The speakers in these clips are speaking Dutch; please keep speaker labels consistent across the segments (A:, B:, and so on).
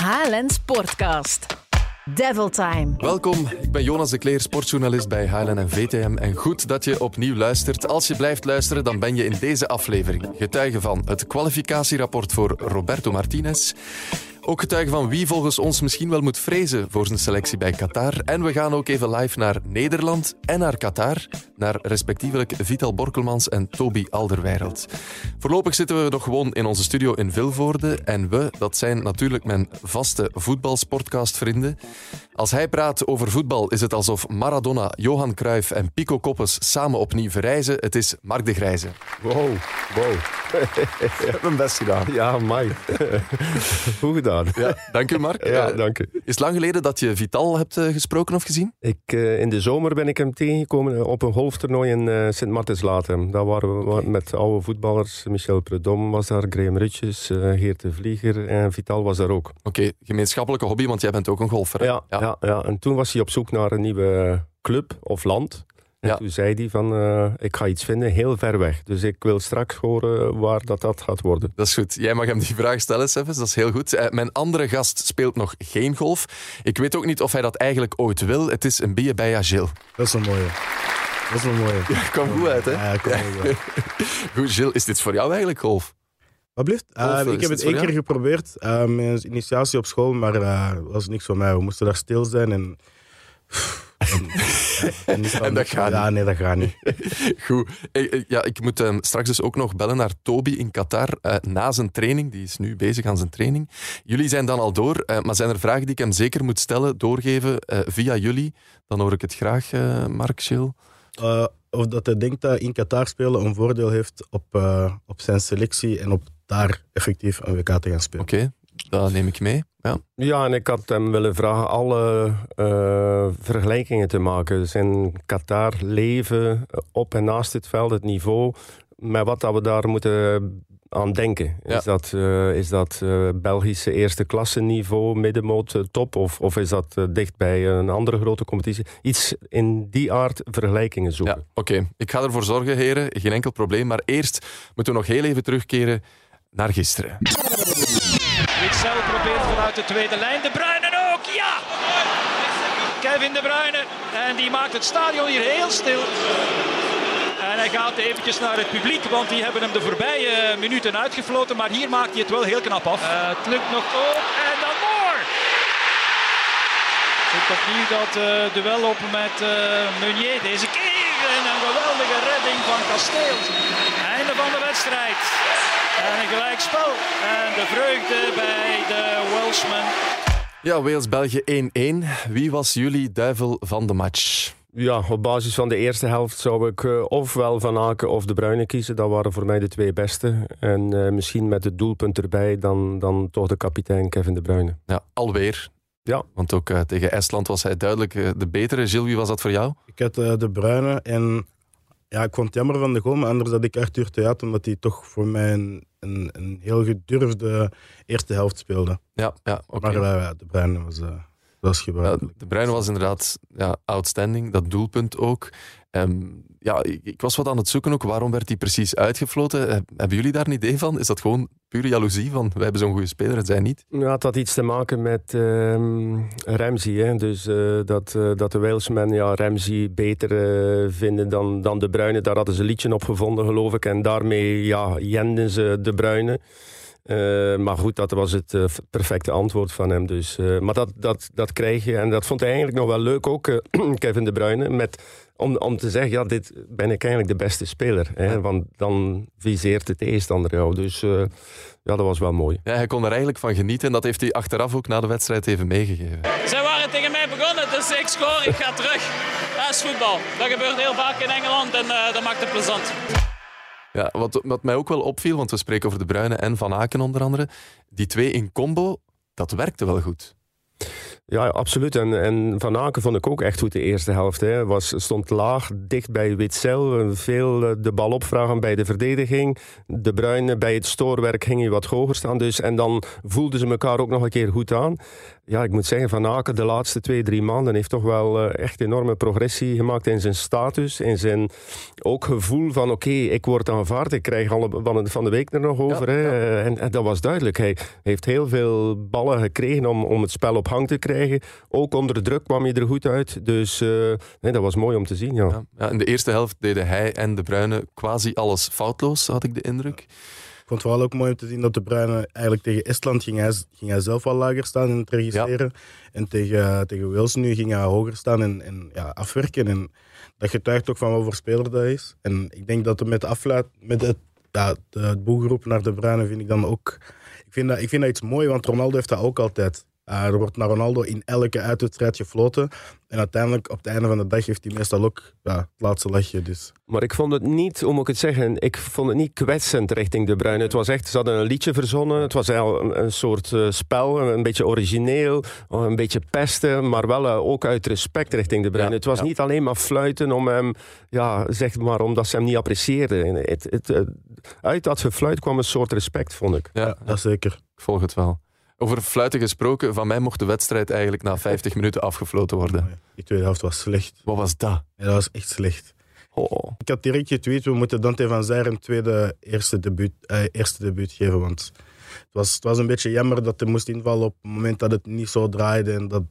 A: HLN Sportcast. Devil Time.
B: Welkom, ik ben Jonas de Kleer, sportjournalist bij HLN en VTM. En goed dat je opnieuw luistert. Als je blijft luisteren, dan ben je in deze aflevering getuige van het kwalificatierapport voor Roberto Martinez. Ook getuige van wie volgens ons misschien wel moet vrezen voor zijn selectie bij Qatar. En we gaan ook even live naar Nederland en naar Qatar. Naar respectievelijk Vital Borkelmans en Toby Alderweireld. Voorlopig zitten we nog gewoon in onze studio in Vilvoorde. En we, dat zijn natuurlijk mijn vaste voetbalsportcastvrienden. Als hij praat over voetbal is het alsof Maradona, Johan Cruijff en Pico Koppes samen opnieuw verrijzen. Het is Mark de Grijze.
C: Wow, wow.
D: Ik heb mijn best gedaan.
C: Ja, mai. Goed gedaan.
B: Ja, dank u Mark.
C: Ja,
B: Eh,
C: dank u.
B: Is het lang geleden dat je Vital hebt eh, gesproken of gezien?
C: Ik, eh, in de zomer ben ik hem tegengekomen op een golftoernooi in eh sint Martens-Latem. Daar waren we met oude voetballers. Michel Predom was daar, Graham Ritjes, eh, Geert de Vlieger en Vital was daar ook.
B: Oké, gemeenschappelijke hobby, want jij bent ook een golfer. hè?
C: Ja, ja. Ja, en toen was hij op zoek naar een nieuwe club of land. En
B: Ja.
C: toen zei hij van, eh, ik ga iets vinden heel ver weg. Dus ik wil straks horen waar dat, dat gaat worden.
B: Dat is goed. Jij mag hem die vraag stellen. Dat is heel goed. Eh, mijn andere gast speelt nog geen golf. Ik weet ook niet of hij dat eigenlijk ooit wil. Het is een bier bij Gilles.
D: Dat is een mooie. Dat is een mooie.
B: Kwam goed uit, hè?
D: Ja, kom goed.
B: Goed, Gilles, is dit voor jou eigenlijk golf?
D: Wat blieft?
B: Golf,
D: Eh,
B: is
D: ik heb
B: het
D: één keer
B: jou?
D: geprobeerd. eh, mijn initiatie op school, maar eh, dat was niks voor mij. We moesten daar stil zijn en... en,
B: dat gaat
D: Ja, nee, dat gaat niet.
B: Goed. Eh, eh, Ja, ik moet eh, straks dus ook nog bellen naar Toby in Qatar eh, na zijn training. Die is nu bezig aan zijn training. Jullie zijn dan al door, eh, maar zijn er vragen die ik hem zeker moet stellen, doorgeven eh, via jullie? Dan hoor ik het graag, eh, Mark, Gilles.
D: Of dat hij denkt dat in Qatar spelen een voordeel heeft op, eh, op zijn selectie en op daar effectief een WK te gaan spelen.
B: Oké, dat neem ik mee. Ja.
C: Ja, en ik had hem willen vragen alle eh, vergelijkingen te maken. Dus in Qatar leven op en naast het veld, het niveau, met wat dat we daar moeten aan denken.
B: Ja.
C: Is dat, eh, is dat eh, Belgische eerste klasse niveau, middenmoot, eh, top? Of, of is dat dicht bij een andere grote competitie? Iets in die aard vergelijkingen
B: Ja,
C: zoeken.
B: oké. Ik ga ervoor zorgen, heren. Geen enkel probleem. Maar eerst moeten we nog heel even terugkeren naar gisteren.
E: Witzel probeert vanuit de tweede lijn. De Bruyne ook, ja! Kevin De Bruyne. En die maakt het stadion hier heel stil. En hij gaat eventjes naar het publiek, want die hebben hem de voorbije minuten uitgefloten. Maar hier maakt hij het wel heel knap af. Eh, het lukt nog ook. En dan Moore! Zit opnieuw dat eh, duel op met eh, Meunier. Deze keer en een geweldige redding van Kasteels. Einde van de wedstrijd. En een gelijkspel. En de vreugde bij de Welshman.
B: Ja, Wales-België 1-1. Wie was jullie duivel van de match?
C: Ja, op basis van de eerste helft zou ik eh, ofwel Van Aken of De Bruyne kiezen. Dat waren voor mij de twee beste. En eh, misschien met het doelpunt erbij dan, dan toch de kapitein Kevin De Bruyne.
B: Ja, alweer.
C: Ja.
B: Want ook eh, tegen Estland was hij duidelijk de betere. Gilles, wie was dat voor jou?
D: Ik had eh, De Bruyne en ja, ik vond het jammer van de goal, maar anders had ik Arthur Theat, omdat hij toch voor mij een, een, een heel gedurfde eerste helft speelde.
B: Ja, ja oké.
D: Maar De Bruyne was, eh gebruikelijk.
B: de Bruyne was inderdaad ja, outstanding, dat doelpunt ook. Ehm, ja, ik, ik was wat aan het zoeken ook, waarom werd hij precies uitgefloten? Heb- Hebben jullie daar een idee van? Is dat gewoon pure jaloezie van, wij hebben zo'n goede speler en zij niet?
C: Ja, het had iets te maken met ehm Ramsey. Hè? Dus eh, dat, eh, dat de Walesmen ja, Ramsey beter eh, vinden dan, dan De Bruyne. Daar hadden ze een liedje op gevonden, geloof ik. En daarmee ja, jenden ze De Bruyne. Eh, maar goed, dat was het eh, perfecte antwoord van hem. Dus, eh, maar dat, dat, dat krijg je. En dat vond hij eigenlijk nog wel leuk ook, eh, Kevin De Bruyne. Met, om, om te zeggen, ja, dit ben ik eigenlijk de beste speler. Hè? Want dan viseert de tegenstander jou. Dus eh, ja, dat was wel mooi.
B: Ja, hij kon er eigenlijk van genieten en dat heeft hij achteraf ook na de wedstrijd even meegegeven.
F: Zij waren tegen mij begonnen, dus ik scoor, ik ga terug. Dat is voetbal. Dat gebeurt heel vaak in Engeland en eh, dat maakt het plezant.
B: Ja, wat, wat mij ook wel opviel, want we spreken over De Bruyne en Van Aken onder andere, die twee in combo, dat werkte wel goed.
C: Ja, absoluut. En, en Van Aken vond ik ook echt goed de eerste helft. Hij Was, stond laag, dicht bij Witzel. Veel eh, de bal opvragen bij de verdediging. De Bruyne bij het stoorwerk ging wat hoger staan. Dus, en dan voelden ze elkaar ook nog een keer goed aan. Ja, ik moet zeggen, Van Aken de laatste twee, drie maanden heeft toch wel uh, echt enorme progressie gemaakt in zijn status. In zijn ook gevoel van oké, ik word aanvaard. Ik krijg alle van, van de week er nog over. hè. En, en, dat was duidelijk. Hij heeft heel veel ballen gekregen om, om het spel op hang te krijgen. Ook onder druk kwam je er goed uit. Dus uh, nee, dat was mooi om te zien. Ja. Ja,
B: ja, in de eerste helft deden hij en de Bruine quasi alles foutloos, had ik de indruk.
D: Ik vond het vooral ook mooi om te zien dat de Bruine eigenlijk tegen Estland ging hij, ging hij zelf al lager staan in het registreren. En tegen, tegen Wales nu ging hij hoger staan en, en ja, afwerken. En dat getuigt ook van wat voor speler dat is. En ik denk dat met, afluit, met het, ja, het naar de Bruine vind ik dan ook... Ik vind, dat, ik vind dat iets mooi, want Ronaldo heeft dat ook altijd. Uh, er wordt naar Ronaldo in elke uitwedstrijd gefloten. En uiteindelijk, op het einde van de dag, heeft hij meestal ook ja, het laatste lachje. Dus.
C: Maar ik vond het niet, hoe moet ik het zeggen, ik vond het niet kwetsend richting De Bruyne. Het was echt, ze hadden een liedje verzonnen. Het was een, een soort uh, spel, een beetje origineel, een beetje pesten, maar wel uh, ook uit respect richting De Bruyne. Ja, het was ja. niet alleen maar fluiten om hem, ja, zeg maar, omdat ze hem niet apprecieerden. Het, het, uit dat gefluit kwam een soort respect, vond ik.
D: Ja, dat zeker.
B: Ik volg het wel. Over fluiten gesproken, van mij mocht de wedstrijd eigenlijk na 50 minuten afgefloten worden.
D: Die tweede helft was slecht.
B: Wat was dat?
D: Ja, dat was echt slecht.
B: Oh.
D: Ik had direct getweet, we moeten Dante van Zijr een tweede eerste debuut, eh, eerste debuut geven. Want het was, het was een beetje jammer dat hij moest invallen op het moment dat het niet zo draaide. En dat,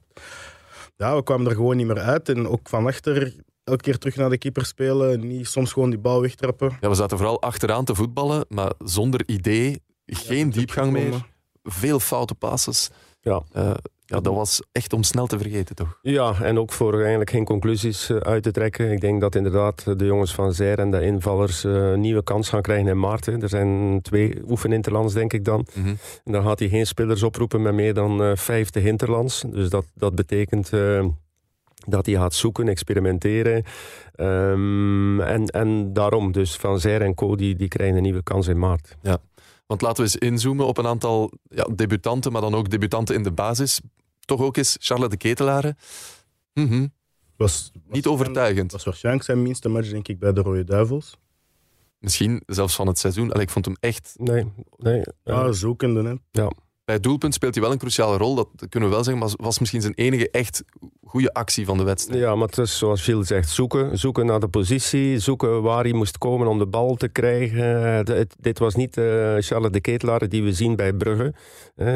D: ja, we kwamen er gewoon niet meer uit. En ook van achter elke keer terug naar de keeper spelen. Niet soms gewoon die bal wegtrappen.
B: Ja, we zaten vooral achteraan te voetballen, maar zonder idee. Geen ja, diepgang meer veel foute passes.
C: Ja.
B: Uh, ja, dat was echt om snel te vergeten, toch?
C: Ja, en ook voor eigenlijk geen conclusies uh, uit te trekken. Ik denk dat inderdaad de jongens van Zijr en de invallers uh, een nieuwe kans gaan krijgen in maart. Hè. Er zijn twee oefeninterlands, denk ik dan.
B: Mm -hmm.
C: En dan gaat hij geen spelers oproepen met meer dan 50 interlands. Dus dat, dat betekent dat hij gaat zoeken, experimenteren. Um, en, en daarom, dus Van Zijr en Co, die, die krijgen een nieuwe kans in maart.
B: Ja. Want laten we eens inzoomen op een aantal ja, debutanten, maar dan ook debutanten in de basis. Toch ook eens Charlotte de Ketelaren. Mm -hmm.
D: was, was
B: Niet overtuigend.
D: Dat was waarschijnlijk zijn minste match, denk ik, bij de Rode Duivels.
B: Misschien zelfs van het seizoen. Allee, ik vond hem echt...
C: Nee, nee.
D: Ja, uh, zoekende, hè.
C: Ja.
B: Bij het doelpunt speelt hij wel een cruciale rol, dat kunnen we wel zeggen, maar was misschien zijn enige echt goede actie van de wedstrijd.
C: Ja, maar het is zoals Gilles zegt, zoeken, zoeken naar de positie, zoeken waar hij moest komen om de bal te krijgen. Dit was niet uh, Charles de Ketelaar die we zien bij Brugge,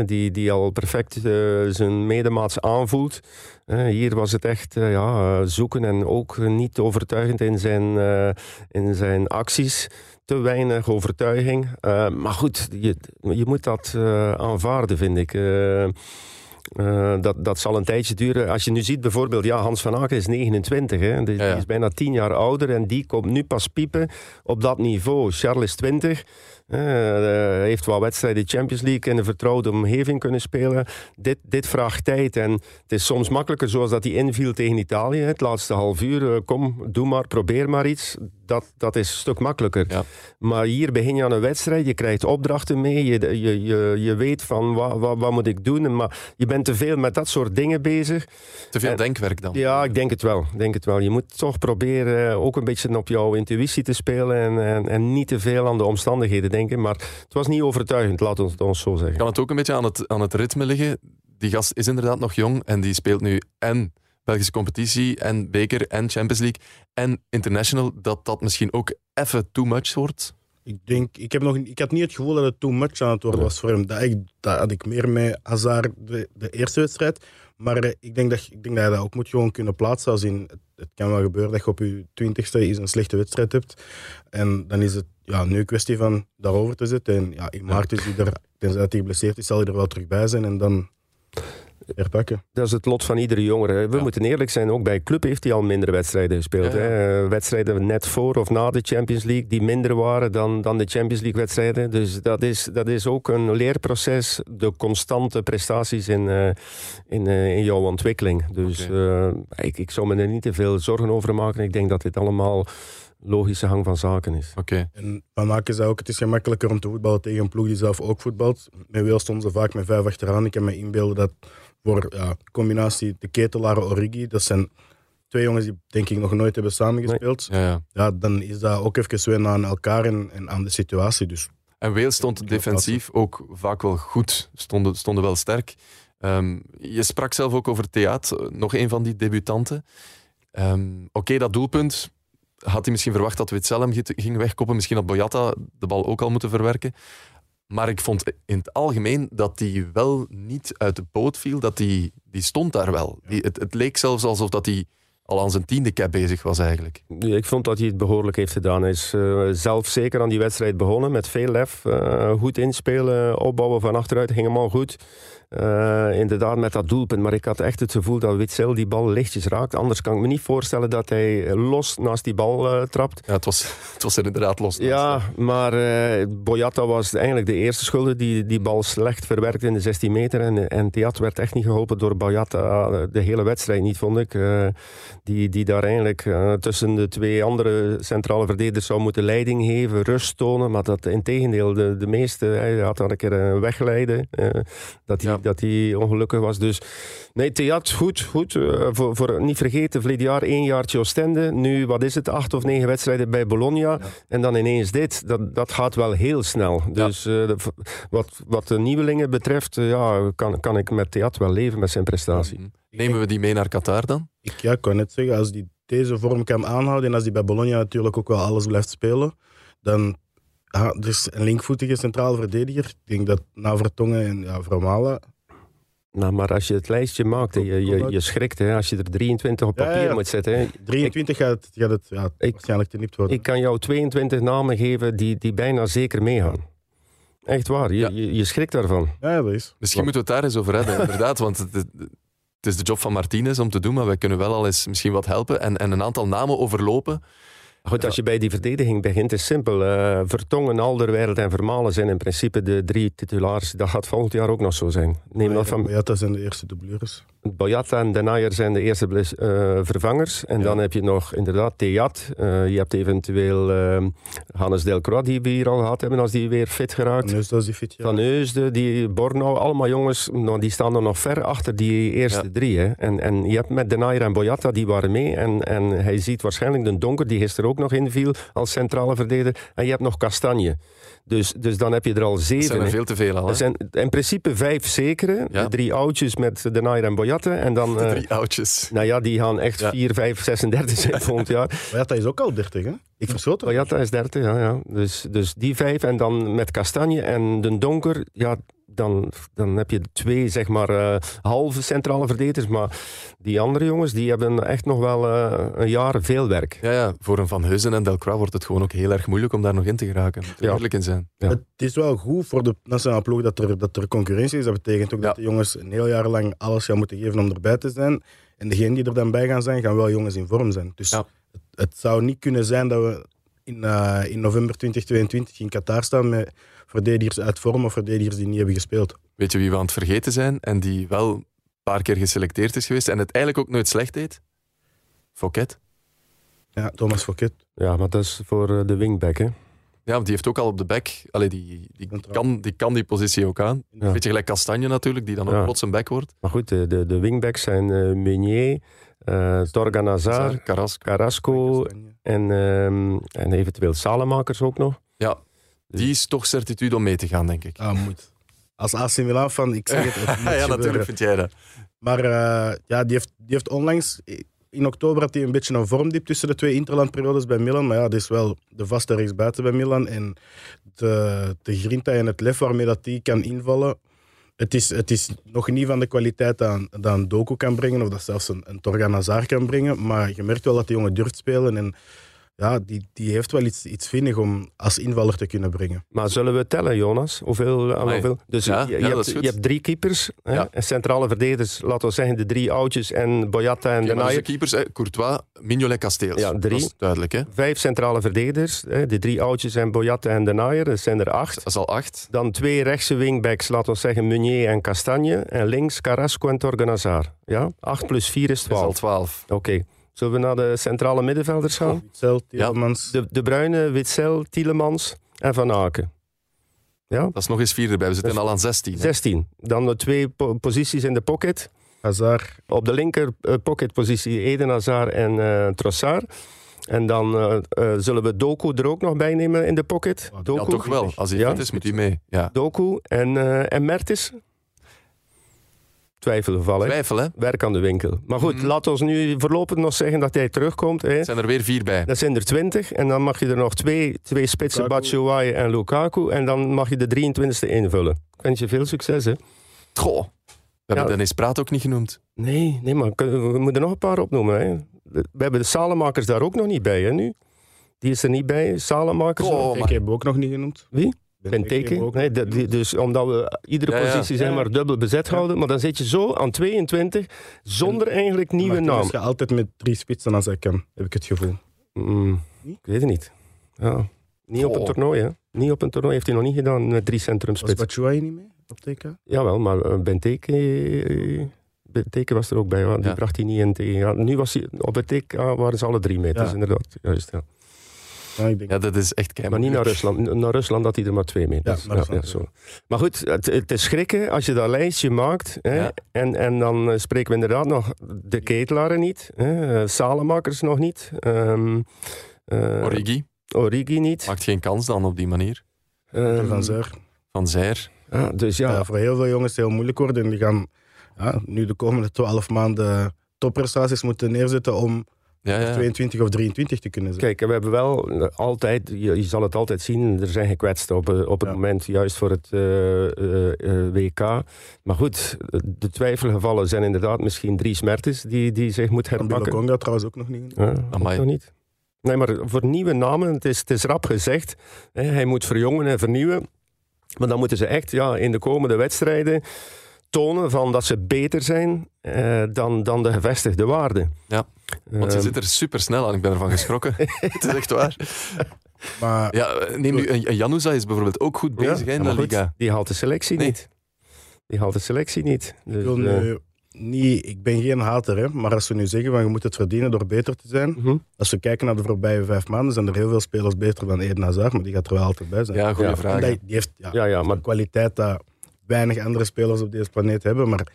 C: die, die al perfect uh, zijn medemaats aanvoelt. hier was het echt ja, zoeken en ook niet overtuigend in zijn, in zijn acties te weinig overtuiging. Uh, maar goed, je, je moet dat uh, aanvaarden, vind ik. Uh, dat, dat zal een tijdje duren. Als je nu ziet bijvoorbeeld, ja, Hans van Aken is 29, hè, die, ja, die is bijna 10 jaar ouder en die komt nu pas piepen op dat niveau. Charles is 20. Uh, heeft wel wedstrijden Champions League in een vertrouwde omgeving kunnen spelen. Dit, dit vraagt tijd en het is soms makkelijker zoals dat hij inviel tegen Italië. Het laatste half uur, uh, kom, doe maar, probeer maar iets. Dat, dat is een stuk makkelijker.
B: Ja.
C: Maar hier begin je aan een wedstrijd, je krijgt opdrachten mee, je, je, je, je weet van wat, wat, wat moet ik doen. Maar je bent te veel met dat soort dingen bezig.
B: Te veel en, denkwerk dan?
C: Ja, ik denk het wel. Denk het wel. Je moet toch proberen ook een beetje op jouw intuïtie te spelen en, en, en niet te veel aan de omstandigheden denken. Maar het was niet overtuigend, laten we het ons zo zeggen.
B: Kan het ook een beetje aan het, aan het ritme liggen? Die gast is inderdaad nog jong en die speelt nu en Belgische competitie en beker en Champions League en international, dat dat misschien ook even too much wordt?
D: Ik denk, ik, heb nog, ik had niet het gevoel dat het too much aan het worden was voor hem. Dat, ik, dat had ik meer met Hazard de, de eerste wedstrijd. Maar eh, ik denk, dat, ik denk dat je dat ook moet gewoon kunnen plaatsen. Als in, het, het kan wel gebeuren dat je op je twintigste eens een slechte wedstrijd hebt. En dan is het ja, nu een kwestie van daarover te zetten. En ja, in maart is hij er, tenzij hij geblesseerd is, zal hij er wel terug bij zijn. En dan herpakken.
C: Dat is het lot van iedere jongere. We
B: Ja.
C: moeten eerlijk zijn, ook bij club heeft hij al mindere wedstrijden gespeeld.
B: Ja, ja.
C: Hè? Eh, Wedstrijden net voor of na de Champions League die minder waren dan, dan de Champions League wedstrijden. Dus dat is, dat is ook een leerproces, de constante prestaties in, eh, in, eh, in jouw ontwikkeling. Dus eh, ik, ik zou me er niet te veel zorgen over maken. Ik denk dat dit allemaal logische hang van zaken is.
B: Oké.
D: En van maken ze ook, het is gemakkelijker om te voetballen tegen een ploeg die zelf ook voetbalt. Met Wales stonden ze vaak met vijf achteraan. Ik kan me inbeelden dat voor ja, combinatie de ketelaren Origi, dat zijn twee jongens die denk ik nog nooit hebben samengespeeld.
B: Ja, ja.
D: Ja, dan is dat ook even wennen aan elkaar en, en aan de situatie. Dus
B: En Wales stond defensief ook vaak wel goed, stonden, stonden wel sterk. Ehm, je sprak zelf ook over Theat, eh, nog een van die debutanten. Ehm, Oké, dat doelpunt had hij misschien verwacht dat Witzelem gi- ging wegkoppen. Misschien had Boyata de bal ook al moeten verwerken. Maar ik vond in het algemeen dat hij wel niet uit de boot viel. Dat die, die stond daar wel. Die, het, het leek zelfs alsof dat hij al aan zijn tiende cap bezig was eigenlijk.
C: Ja, Ik vond dat hij het behoorlijk heeft gedaan. Hij is eh, zelf zeker aan die wedstrijd begonnen met veel lef. eh, goed inspelen, opbouwen van achteruit, ging hem al goed. Eh, inderdaad, met dat doelpunt. Maar ik had echt het gevoel dat Witzel die bal lichtjes raakt. Anders kan ik me niet voorstellen dat hij los naast die bal eh, trapt.
B: Ja, het, was, het was er inderdaad los. naast,
C: Ja, maar eh Boyata was eigenlijk de eerste schuldige die die bal slecht verwerkte in de 16 meter. En, en Theat werd echt niet geholpen door Boyata de hele wedstrijd niet, vond ik. Die, die daar eigenlijk tussen de twee andere centrale verdedigers zou moeten leiding geven, rust tonen. Maar dat in tegendeel, de, de meeste, hij had dan een keer een wegleiden. dat hij
B: Ja.
C: Dat hij ongelukkig was. Dus nee, Theat, goed, goed. Eh, voor, voor niet vergeten, verleden jaar één jaartje Oostende. Nu, wat is het, acht of negen wedstrijden bij Bologna. En dan ineens dit. Dat, dat gaat wel heel snel. Dus eh, wat, wat de nieuwelingen betreft, eh, ja, kan, kan ik met Theat wel leven met zijn prestatie.
B: Mhm. Nemen we die mee naar Qatar dan?
D: ik ja, ik kan net zeggen, als die deze vorm kan aanhouden en als die bij Bologna natuurlijk ook wel alles blijft spelen, dan ja, er is een linkvoetige centrale verdediger. Ik denk dat na Vertongen en ja, Vermalen
C: Nou, maar als je het lijstje maakt, hè, je, je, je schrikt hè, als je er 23 op papier
D: ja.
C: moet zetten. hè.
D: 23 gaat het, gaat het ja,
C: Ik-
D: waarschijnlijk tenipt worden.
C: Ik kan jou 22 namen geven die, die bijna zeker meegaan. Echt waar, je,
B: Ja.
C: je, je schrikt daarvan.
D: ja, dat is.
B: Misschien moeten we het daar eens over hebben, inderdaad. Want het is de job van Martinez om te doen, maar wij kunnen wel al eens misschien wat helpen en, en een aantal namen overlopen.
C: Goed, als je bij die verdediging begint, is simpel. Eh, Vertongen, Alderweireld en Vermalen zijn in principe de drie titulaars. Dat gaat volgend jaar ook nog zo zijn. Neem dat van
D: Ja, dat zijn de eerste dublures.
C: Boyata en Denayer zijn de eerste eh, vervangers. En
D: Ja.
C: dan heb je nog inderdaad Theat. Eh, je hebt eventueel eh, Hannes Delcroix, die we hier al gehad hebben, als die weer fit geraakt.
D: En dus dat is die fit. Ja.
C: Van Heusden, die Bornau, allemaal jongens, nou, die staan er nog ver achter die eerste
B: Ja.
C: drie. Hè. En, en je hebt met Denayer en Boyata, die waren mee. En, en hij ziet waarschijnlijk de Donker, die gisteren ook nog inviel als centrale verdediger. En je hebt nog Kastanje. Dus, dus dan heb je er al
B: Dat
C: zeven.
B: zijn er veel te veel al.
C: Er zijn in principe vijf zekere.
B: Ja.
C: De drie oudjes met Denayer en Boyata. En dan...
B: De
C: eh,
B: drie oudjes.
C: nou ja, die gaan echt
B: Ja.
C: 4, 5, 36 zijn volgend jaar.
D: Dat is ook al 30, hè? Ik verschoot er.
C: Boyata is 30, ja. ja. Dus, dus die vijf en dan met Kastanje en Den Donker, ja, dan, dan heb je twee, zeg maar, eh, halve centrale verdedigers. Maar die andere jongens, die hebben echt nog wel eh, een jaar veel werk.
B: Ja, ja, voor een Van Heusen en Delcroix wordt het gewoon ook heel erg moeilijk om daar nog in te geraken. Moet
C: Ja.
B: eerlijk in zijn.
C: Ja.
D: Het is wel goed voor de nationale ploeg dat er, dat er concurrentie is. Dat betekent ook
B: Ja.
D: dat de jongens een heel jaar lang alles gaan moeten geven om erbij te zijn. En degenen die er dan bij gaan zijn, gaan wel jongens in vorm zijn. Dus
B: Ja.
D: het, het zou niet kunnen zijn dat we in, eh, in november 2022 in Qatar staan met verdedigers uit vorm of verdedigers die niet hebben gespeeld.
B: Weet je wie we aan het vergeten zijn en die wel een paar keer geselecteerd is geweest en het eigenlijk ook nooit slecht deed? Fouquet.
D: Ja, Thomas Fouquet.
C: Ja, maar dat is voor eh, de wingback, hè.
B: Ja, want die heeft ook al op de back. Allee, die, die, kan, die kan die positie ook aan.
C: Ja.
B: Beetje gelijk Kastanje natuurlijk, die dan ook
C: Ja.
B: plots een back wordt.
C: Maar goed, de, de, de wingbacks zijn eh Meunier, eh Torgan Hazard,
B: Carrasco.
C: En, ehm, en eventueel Salemakers ook nog.
B: Die is toch certitude om mee te gaan, denk ik.
D: Ah, moet. Als AC Milan fan, ik zeg het. het
B: ja,
D: gebeuren.
B: natuurlijk vind jij dat.
D: Maar eh, ja, die heeft, die heeft onlangs, in oktober had hij een beetje een vormdiep tussen de twee interlandperiodes bij Milan. Maar ja, dat is wel de vaste rechtsbuiten bij Milan. En de, de grinta en het lef waarmee dat die kan invallen, het is, het is nog niet van de kwaliteit dat een, dat een Doku kan brengen, of dat zelfs een, een Torgan Hazard kan brengen. Maar je merkt wel dat die jongen durft spelen en ja, die, die heeft wel iets, iets vinnig om als invaller te kunnen brengen.
C: Maar zullen we tellen, Jonas? Hoeveel? aan
B: Amai.
C: hoeveel? Dus
B: Ja,
C: je,
B: ja,
C: je,
B: dat
C: hebt,
B: is goed.
C: je hebt drie keepers, hè?
B: Ja.
C: en centrale verdedigers, laten we zeggen de drie oudjes en Boyata en
B: Oké,
C: de
B: dus de keepers, hè, Courtois, Mignolet, Casteels.
C: Ja, drie.
B: Dat is duidelijk, hè.
C: Vijf centrale verdedigers, hè? de drie oudjes en Boyata en de Naaier, dat zijn er acht.
B: Dat is al acht.
C: Dan twee rechtse wingbacks, laten we zeggen Meunier en Kastanje. En links Carrasco en Torgan Hazard. Ja, 8 plus 4 is
B: Dat is al
C: 12.
B: twaalf.
C: Oké, Zullen we naar de centrale middenvelders gaan?
D: Witzel, Tielemans.
C: De, de Bruyne, Witzel, Tielemans en Van Aken. Ja,
B: Dat is nog eens vier erbij. We zitten
C: Dus-
B: al aan 16. hè.
C: 16. Dan de twee po- posities in de pocket.
D: Hazard.
C: Op de linker eh, pocketpositie Eden Hazard en eh Trossard. En dan eh, zullen we Doku er ook nog bij nemen in de pocket.
D: Ja,
C: Doku,
B: Ja, toch wel. Als hij
C: Ja.
B: fit is, moet hij mee. Ja.
C: Doku en, eh en Mertens. Twijfelgevallen.
B: Twijfel, hè?
C: Werk aan de winkel. Maar goed,
B: Mhm.
C: laat ons nu voorlopig nog zeggen dat hij terugkomt. Hè.
B: Er zijn er weer vier bij.
C: Dat zijn er 20. En dan mag je er nog twee, twee spitsen. Batshuayi en Lukaku. En dan mag je de 23e invullen. Ik wens je veel succes, hè.
B: Goh. We hebben
C: Ja.
B: Dennis Praat ook niet genoemd.
C: Nee, nee, maar we moeten nog een paar opnoemen. Hè. We hebben de Salemakers daar ook nog niet bij, hè, nu. Die is er niet bij. Salemakers.
B: Goh. Oh,
D: Ik heb ook nog niet genoemd.
C: Wie?
D: Benteke hebben we
C: Benteke.
D: ook
C: Nee, dat- die- dus omdat we iedere
B: Ja, ja.
C: positie zijn
D: Ja.
C: maar dubbel bezet houden. Maar dan zit je zo aan 22 zonder eigenlijk nieuwe naam.
D: gaat altijd met drie spitsen als hij kan, heb ik het gevoel.
C: Mm, ik weet het niet. Ja. Niet op een toernooi, hè. Niet op een toernooi heeft hij nog niet gedaan met drie
D: Was
C: centrumspitsen.
D: Batshuayi niet mee op TK?
C: Jawel, maar eh, Benteke, Benteke was er ook bij. ja. Die bracht hij niet in tegen. Ja, nu was hij, op het TK waren ze alle drie mee. Dat
D: Ja.
C: is inderdaad juist, ja.
D: Ja, ik denk
B: Ja, dat is echt keihard.
C: Maar niet naar Rusland. Naar Rusland had hij er maar twee mee.
D: Ja,
C: Dus, zo. Maar goed, het, het is schrikken als je dat lijstje maakt. Hè,
B: Ja.
C: en, en dan eh, spreken we inderdaad nog de ketelaren niet. Hè, eh, Salemakers nog niet. ehm, eh,
B: Origi
C: Origi niet.
B: maakt geen kans dan op die manier.
C: ehm,
D: van Zer.
B: Van Zijr.
C: ja, dus ja,
D: Ja. voor heel veel jongens is het heel moeilijk worden. En die gaan ja, nu de komende 12 maanden topprestaties moeten neerzetten om
B: Ja, ja.
D: 22 of 23 te kunnen zijn.
C: Kijk, we hebben wel altijd, je, je zal het altijd zien, er zijn gekwetsten op, eh, op het
D: Ja.
C: moment, juist voor het eh, eh, WK. Maar goed, de twijfelgevallen zijn inderdaad misschien drie smertes die, die zich moet
D: Van
C: herpakken.
D: Conga trouwens ook nog niet.
C: Ja,
B: Amai.
C: nog niet. Nee, maar voor nieuwe namen, het is, het is rap gezegd. Hè, hij moet verjongen en vernieuwen. Maar dan moeten ze echt ja, in de komende wedstrijden tonen van dat ze beter zijn eh, dan, dan de gevestigde waarden.
B: Ja, Want je
C: Ehm,
B: zit er super snel aan. Ik ben ervan geschrokken. het is echt waar.
D: Maar
B: Ja, neem nu, Januza is bijvoorbeeld ook goed bezig hè, in de
C: goed,
B: Liga.
C: Die haalt de selectie
B: Nee.
C: niet. Die haalt de selectie niet.
D: ik,
C: Dus,
D: wil
C: eh,
D: nu niet, ik ben geen hater, hè, maar als we nu zeggen van je moet het verdienen door beter te zijn.
C: mhm.
D: Als we kijken naar de voorbije vijf maanden, zijn er heel veel spelers beter dan Eden Hazard, maar die gaat er wel altijd bij zijn.
B: Ja, goede
C: Ja.
B: vraag.
D: Dat- die heeft ja,
C: Ja, ja, maar,
D: kwaliteit dat weinig andere spelers op deze planeet hebben. Maar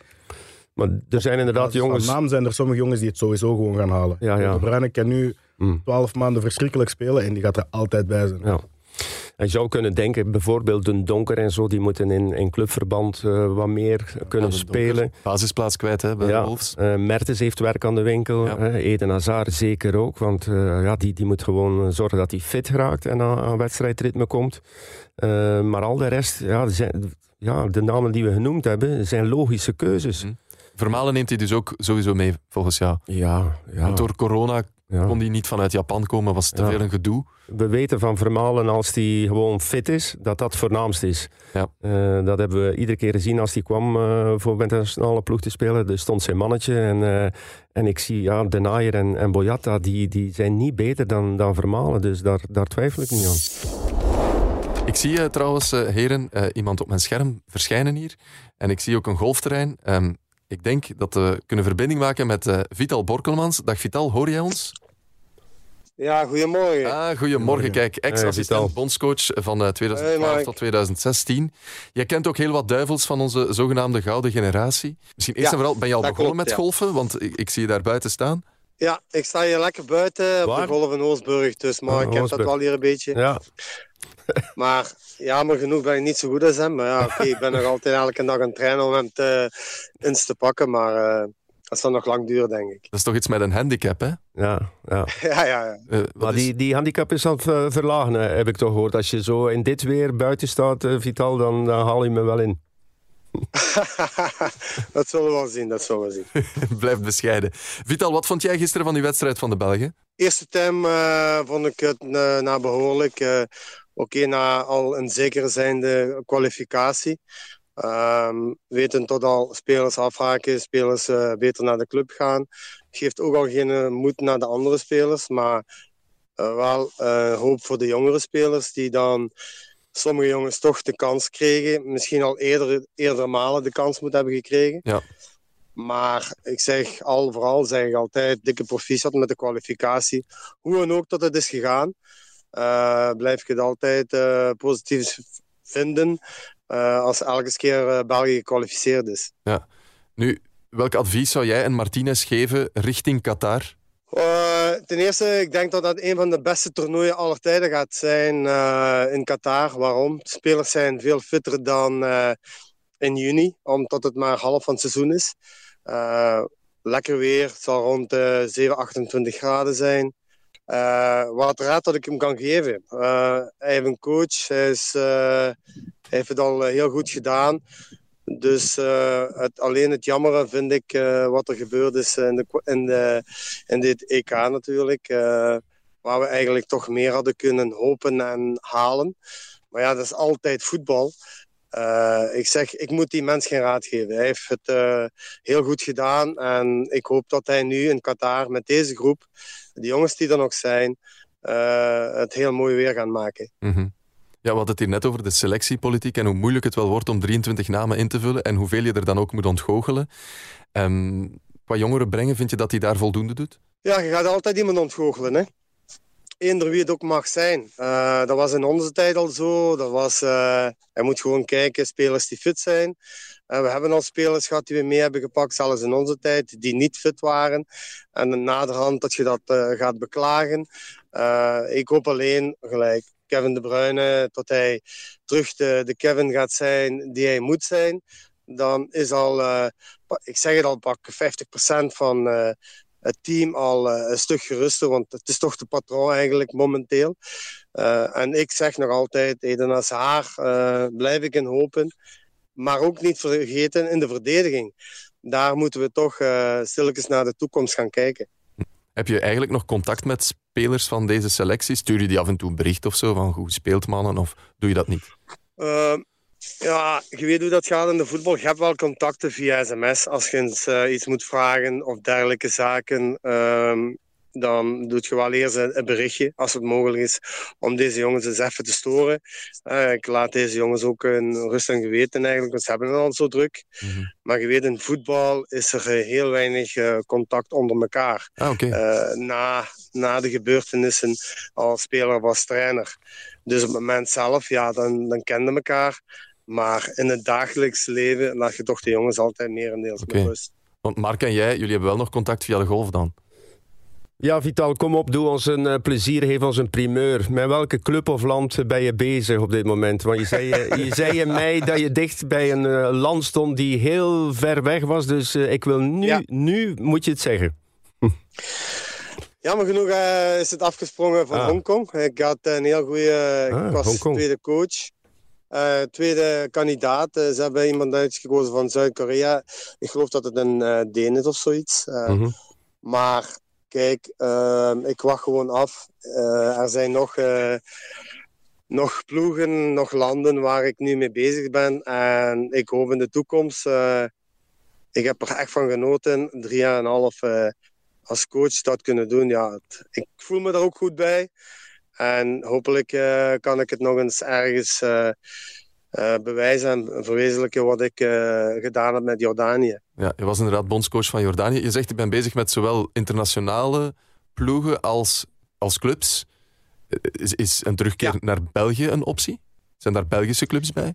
C: maar er zijn inderdaad jongens...
D: Van naam zijn er sommige jongens die het sowieso gewoon gaan halen.
C: Ja, ja.
D: De Bruyne kan nu
C: Mm.
D: 12 maanden verschrikkelijk spelen en die gaat er altijd bij zijn.
C: Ja. En je zou kunnen denken, bijvoorbeeld een Donker en zo, die moeten in, in clubverband eh, wat meer kunnen spelen.
B: Donker, Basisplaats kwijt hè, bij
C: Ja,
B: Wolves.
C: eh, Mertens heeft werk aan de winkel.
B: Ja.
C: Eden Hazard zeker ook. Want eh, ja, die, die moet gewoon zorgen dat hij fit raakt en aan, aan wedstrijdritme komt. Eh, maar al de rest, ja, zijn, ja, de namen die we genoemd hebben, zijn logische keuzes.
B: Hm. Vermalen neemt hij dus ook sowieso mee, volgens jou.
C: Ja, ja,
B: Want door corona
C: ja.
B: kon hij niet vanuit Japan komen, was te
C: Ja.
B: veel een gedoe.
C: We weten van Vermalen als hij gewoon fit is, dat dat voornaamst is.
B: Ja.
C: Eh, dat hebben we iedere keer gezien als hij kwam eh, voor met een nationale ploeg te spelen. Er stond zijn mannetje en, eh, en ik zie ja, De Naaier en, en Boyata, die, die zijn niet beter dan, dan Vermalen. Dus daar, daar twijfel ik niet aan.
B: Ik zie eh, trouwens, eh, heren, eh, iemand op mijn scherm verschijnen hier. En ik zie ook een golfterrein. Ehm, ik denk dat we kunnen verbinding maken met eh, Vital Borkelmans. Dag Vital, hoor jij ons?
G: Ja, goedemorgen.
B: Ah, goedemorgen.
D: Goedemorgen.
B: Kijk, ex-assistent
C: Vital.
B: bondscoach van eh, 2012
G: Hey, Mark.
B: tot 2016. Jij kent ook heel wat duivels van onze zogenaamde gouden generatie. Misschien eerst
G: Ja,
B: en vooral, ben je al begonnen
G: klopt,
B: met
G: ja.
B: golfen? Want ik, ik zie je daar buiten staan.
G: Ja, ik sta hier lekker buiten op de golf in Oostburg. Dus maar ik ken dat wel hier een beetje.
C: Ja,
G: Maar jammer genoeg ben ik niet zo goed als hem. Maar ja, oké, ik ben nog altijd elke dag aan het trainen om hem te, eens te pakken. Maar eh, dat zal nog lang duren, denk ik.
B: Dat is toch iets met een handicap, hè?
C: ja, ja.
G: ja, ja, ja.
B: Eh,
C: Maar
B: is-
C: die, die handicap is aan het eh, verlagen, heb ik toch gehoord. Als je zo in dit weer buiten staat, Vital, dan, dan haal je me wel in.
G: dat zullen we wel zien, dat zullen we zien.
B: Blijf bescheiden. Vital, wat vond jij gisteren van die wedstrijd van de Belgen?
G: Eerste time eh, vond ik het eh, na behoorlijk. eh, Oké, na al een zekere zijnde kwalificatie. Ehm weten tot al spelers afhaken, spelers eh, beter naar de club gaan. Geeft ook al geen eh, moed naar de andere spelers, maar eh, wel eh, hoop voor de jongere spelers die dan sommige jongens toch de kans kregen. Misschien al eerder, eerder malen de kans moeten hebben gekregen.
B: Ja.
G: Maar ik zeg al vooral zeg ik altijd dikke proficiat met de kwalificatie. Hoe dan ook dat het is gegaan, uh, blijf ik het altijd uh, positief vinden uh, als elke keer België gekwalificeerd is.
B: Ja. Nu, welk advies zou jij en Martinez geven richting Qatar?
G: ten eerste, ik denk dat dat een van de beste toernooien aller tijden gaat zijn in Qatar. Waarom? De spelers zijn veel fitter dan in juni, omdat het maar half van het seizoen is. Lekker weer, het zal rond de 7, 28 graden zijn. Uh, wat raad dat ik hem kan geven? Uh, hij heeft een coach, hij, is, hij heeft het al heel goed gedaan. Dus het, alleen het jammere vind ik wat er gebeurd is in, de, in, de, in dit EK natuurlijk. waar we eigenlijk toch meer hadden kunnen hopen en halen. Maar ja, dat is altijd voetbal. Uh, ik zeg, ik moet die mens geen raad geven. Hij heeft het uh, heel goed gedaan. En ik hoop dat hij nu in Qatar met deze groep, de jongens die er nog zijn, uh, het heel mooi weer gaan maken.
B: Mm -hmm. Ja, we hadden het hier net over de selectiepolitiek en hoe moeilijk het wel wordt om 23 namen in te vullen en hoeveel je er dan ook moet ontgoochelen. Um, qua jongeren brengen, vind je dat hij daar voldoende doet?
G: Ja, je gaat altijd iemand ontgoochelen. Hè? Eender wie het ook mag zijn. Uh, dat was in onze tijd al zo. Dat was, uh, je moet gewoon kijken, spelers die fit zijn. Uh, we hebben al spelers gehad die we mee hebben gepakt, zelfs in onze tijd, die niet fit waren. En naderhand dat je dat gaat beklagen. ik hoop alleen, gelijk Kevin De Bruyne, dat hij terug de, de Kevin gaat zijn die hij moet zijn. Dan is al, ik zeg het al, pak 50% van het team al uh, een stuk geruster, want het is toch de patroon eigenlijk momenteel. Uh, en ik zeg nog altijd, Eden Hazard uh, blijf ik in hopen. Maar ook niet vergeten in de verdediging. Daar moeten we toch stilletjes naar de toekomst gaan kijken.
B: Heb je eigenlijk nog contact met spelers van deze selectie? Stuur je die af en toe een bericht of zo van hoe speelt mannen of doe je dat niet?
G: Ja, je weet hoe dat gaat in de voetbal. Je hebt wel contacten via sms als je eens, uh, iets moet vragen of dergelijke zaken. Um, dan doet je wel eerst een, berichtje, als het mogelijk is, om deze jongens eens even te storen. Uh, ik laat deze jongens ook een rust en geweten eigenlijk, want ze hebben het al zo druk. Mm -hmm. Maar je weet, in voetbal is er heel weinig uh, contact onder elkaar.
B: Ah, okay.
G: na, na de gebeurtenissen als speler of als trainer. Dus op het moment zelf, ja, dan, dan kenden elkaar. Maar in het dagelijks leven laat je toch de jongens altijd merendeels okay. met rust.
B: Want Mark en jij, jullie hebben wel nog contact via de golf dan?
C: Ja, Vital, kom op, doe ons een uh, plezier, geef ons een primeur. Met welke club of land ben je bezig op dit moment? Want je zei, je zei in mei dat je dicht bij een uh, land stond die heel ver weg was. Dus uh, ik wil nu, ja. nu moet je het zeggen.
G: Jammer genoeg is het afgesprongen van ah. Hongkong. Ik had een heel goede, ah, ik was tweede coach. Uh, tweede kandidaat. Uh, ze hebben iemand uitgekozen van Zuid-Korea. Ik geloof dat het een uh, Deen is of zoiets. Mm -hmm. Maar kijk, ehm, ik wacht gewoon af. er zijn nog, nog ploegen, nog landen waar ik nu mee bezig ben. En ik hoop in de toekomst. ik heb er echt van genoten. Drie jaar en een half als coach dat kunnen doen. Ja, het, ik voel me daar ook goed bij. En hopelijk uh, kan ik het nog eens ergens uh, uh, bewijzen en verwezenlijken wat ik gedaan heb met Jordanië.
B: Ja, je was inderdaad bondscoach van Jordanië. Je zegt, je bent bezig met zowel internationale ploegen als, als clubs. Is, is een terugkeer ja. naar België een optie? Zijn daar Belgische clubs bij?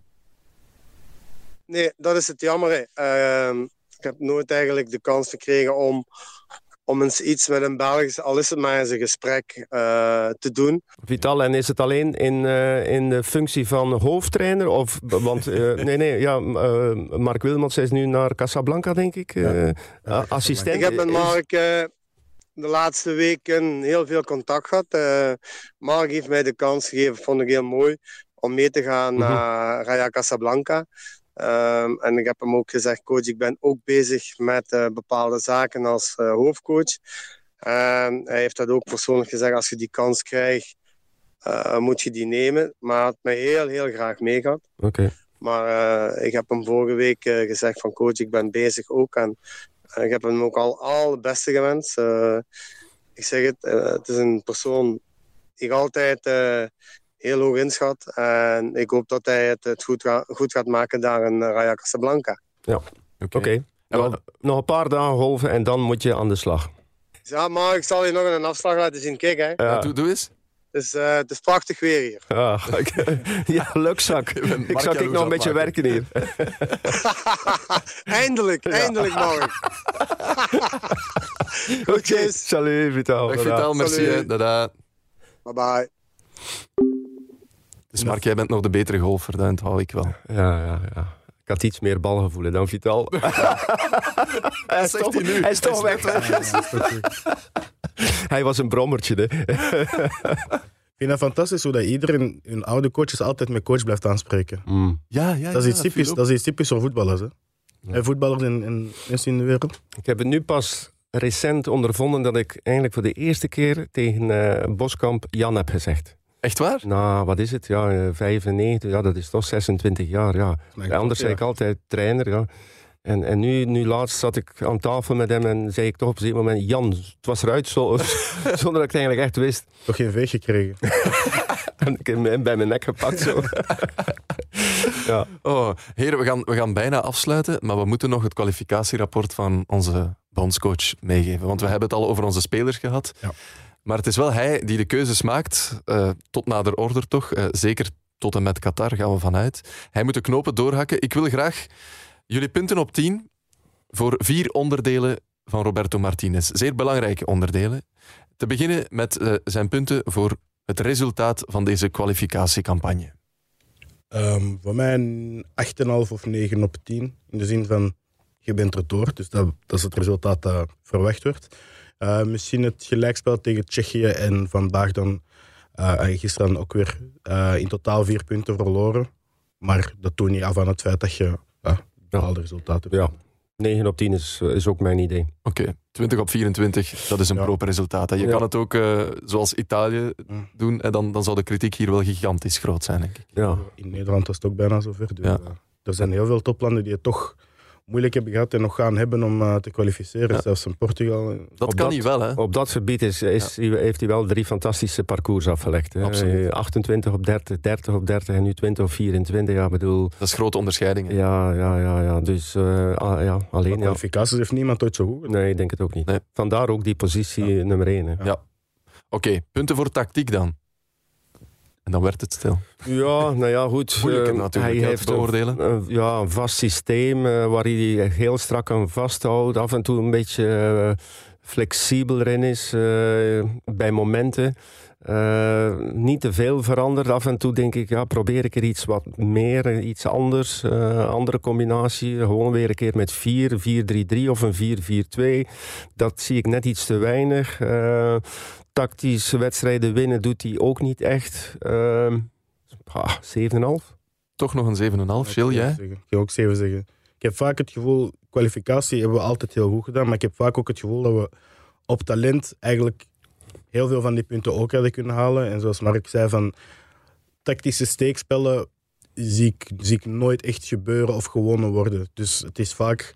G: Nee, dat is het jammer. Ehm, ik heb nooit eigenlijk de kans gekregen om om eens iets met een Belgische, al is het maar eens een gesprek uh, te doen.
C: Vital, en is het alleen in, uh, in de functie van hoofdtrainer? Of, want, uh, nee, nee, ja, Mark Wilmots is nu naar Casablanca, denk ik. Ja. assistent.
G: Ik heb met Mark de laatste weken heel veel contact gehad. Mark heeft mij de kans gegeven, vond ik heel mooi, om mee te gaan mm -hmm. naar Raya Casablanca. Um, en ik heb hem ook gezegd, coach, ik ben ook bezig met uh, bepaalde zaken als uh, hoofdcoach. Um, hij heeft dat ook persoonlijk gezegd, als je die kans krijgt, uh, moet je die nemen. Maar hij had mij heel, heel graag meegehad.
C: Okay.
G: Maar ik heb hem vorige week gezegd van coach, ik ben bezig ook. En ik heb hem ook al al het beste gewenst. ik zeg het, het is een persoon die altijd heel hoog inschat. En ik hoop dat hij het, het goed, ga, goed gaat maken daar in Raya Casablanca.
C: Ja, oké. Okay. nog, nog een paar dagen golven en dan moet je aan de slag.
G: Ja, maar ik zal je nog een afslag laten zien. Kijk, hè.
C: Ja.
B: Doe, doe eens.
G: Het, is, eh, het is prachtig weer hier.
C: Ja, ik- ja lukzak.
B: bent
C: Ik zag ik nog een beetje
B: maken.
C: werken hier.
G: eindelijk, eindelijk morgen. Groetjes.
C: Salut, Vitaal.
B: Dag. Vital, merci. Dada.
G: Bye bye.
B: Dus Mark, jij bent nog de betere golfer, dat hou ik wel.
C: Ja, ja, ja. Ik had iets meer balgevoel dan Vital. hij
B: zegt nu.
C: Hij is toch
B: Hij
C: weg. Hij was een brommertje. Hè.
D: Ik vind het fantastisch hoe dat iedereen, hun oude coaches, altijd met coach blijft aanspreken.
C: Mm.
B: Ja, ja,
D: Dat is,
B: ja,
D: iets typisch, dat is iets typisch voor voetballers. Hè? En voetballers in, in de wereld.
C: Ik heb het nu pas recent ondervonden dat ik eigenlijk voor de eerste keer tegen eh, Boskamp Jan heb gezegd.
B: Echt waar?
C: Nou, wat is het? Ja, eh, 95, ja, dat is toch 26 jaar. Ja. anders zei
D: ja.
C: ik altijd trainer. Ja. En, en nu, nu laatst zat ik aan tafel met hem en zei ik toch op een moment: Jan, het was eruit zo, zonder dat ik het eigenlijk echt wist.
D: Toch geen veeg gekregen.
C: En ik heb hem bij mijn nek gepakt. Zo. ja.
B: Oh, heren, we gaan, we gaan bijna afsluiten, maar we moeten nog het kwalificatierapport van onze bondscoach meegeven. Want we hebben het al over onze spelers gehad.
D: Ja.
B: Maar het is wel hij die de keuzes maakt, eh, tot nader order toch. Eh, zeker tot en met Qatar gaan we vanuit. Hij moet de knopen doorhakken. Ik wil graag jullie punten op 10 voor vier onderdelen van Roberto Martinez. Zeer belangrijke onderdelen. Te beginnen met eh, zijn punten voor het resultaat van deze kwalificatiecampagne.
D: Ehm, voor mij een 8,5 of 9 op 10. In de zin van, je bent er door. Dus dat, dat is het resultaat dat verwacht wordt. Eh, misschien het gelijkspel tegen Tsjechië en vandaag dan, eh, en gisteren ook weer eh, in totaal vier punten verloren. Maar dat doet niet af aan het feit dat je ja, bepaalde resultaten hebt.
C: ja, 9 op 10 is, is ook mijn idee.
B: Oké, 20 op 24, dat is een
D: Ja.
B: proper resultaat. hè. Je
C: Ja.
B: kan het ook eh, zoals Italië
D: Mm.
B: doen en dan, dan zou de kritiek hier wel gigantisch groot zijn, denk ik.
C: Ja.
D: In Nederland was het ook bijna zover. Dus,
B: Ja.
D: er zijn heel veel toplanden die het toch moeilijk hebben gehad en nog gaan hebben om eh, te kwalificeren.
B: Ja.
D: Zelfs in Portugal.
B: Dat
C: Op
B: kan
C: dat-
B: niet wel, hè?
C: Op dat gebied is, is, heeft hij wel drie fantastische parcours afgelegd. Hè.
B: Absoluut.
C: Eh, 28 op 30, 30 op 30 en nu 20 op 24. Ja, bedoel,
B: Dat is grote onderscheiding. hè.
C: ja, ja, ja, ja. Dus eh, ah, ja, alleen ja.
D: Kwalificaties heeft niemand ooit zo goed gedaan.
C: Nee, ik denk het ook niet.
B: Nee.
C: Vandaar ook die positie nummer 1.
B: Oké, punten voor tactiek dan. En dan werd het stil.
C: Ja, nou ja, goed. Eh,
B: natuurlijk,
C: hij heeft een,
B: beoordelen.
C: een- ja, een vast systeem eh, waar hij heel strak aan vasthoudt. Af en toe een beetje eh, flexibel erin is bij momenten. Niet te veel veranderd. Af en toe denk ik, ja, probeer ik er iets wat meer, iets anders. andere combinatie. Gewoon weer een keer met 4, 4-3-3 of een 4-4-2. Dat zie ik net iets te weinig. Tactische wedstrijden winnen doet hij ook niet echt. Ehm ah, 7,5.
B: Toch nog een 7,5. Chill, jij?
D: zeggen. Ik ga ook 7 zeggen. Ik heb vaak het gevoel, kwalificatie hebben we altijd heel goed gedaan, maar ik heb vaak ook het gevoel dat we op talent eigenlijk heel veel van die punten ook hadden kunnen halen. En zoals Mark zei, van tactische steekspellen zie ik, zie ik nooit echt gebeuren of gewonnen worden. Dus het is vaak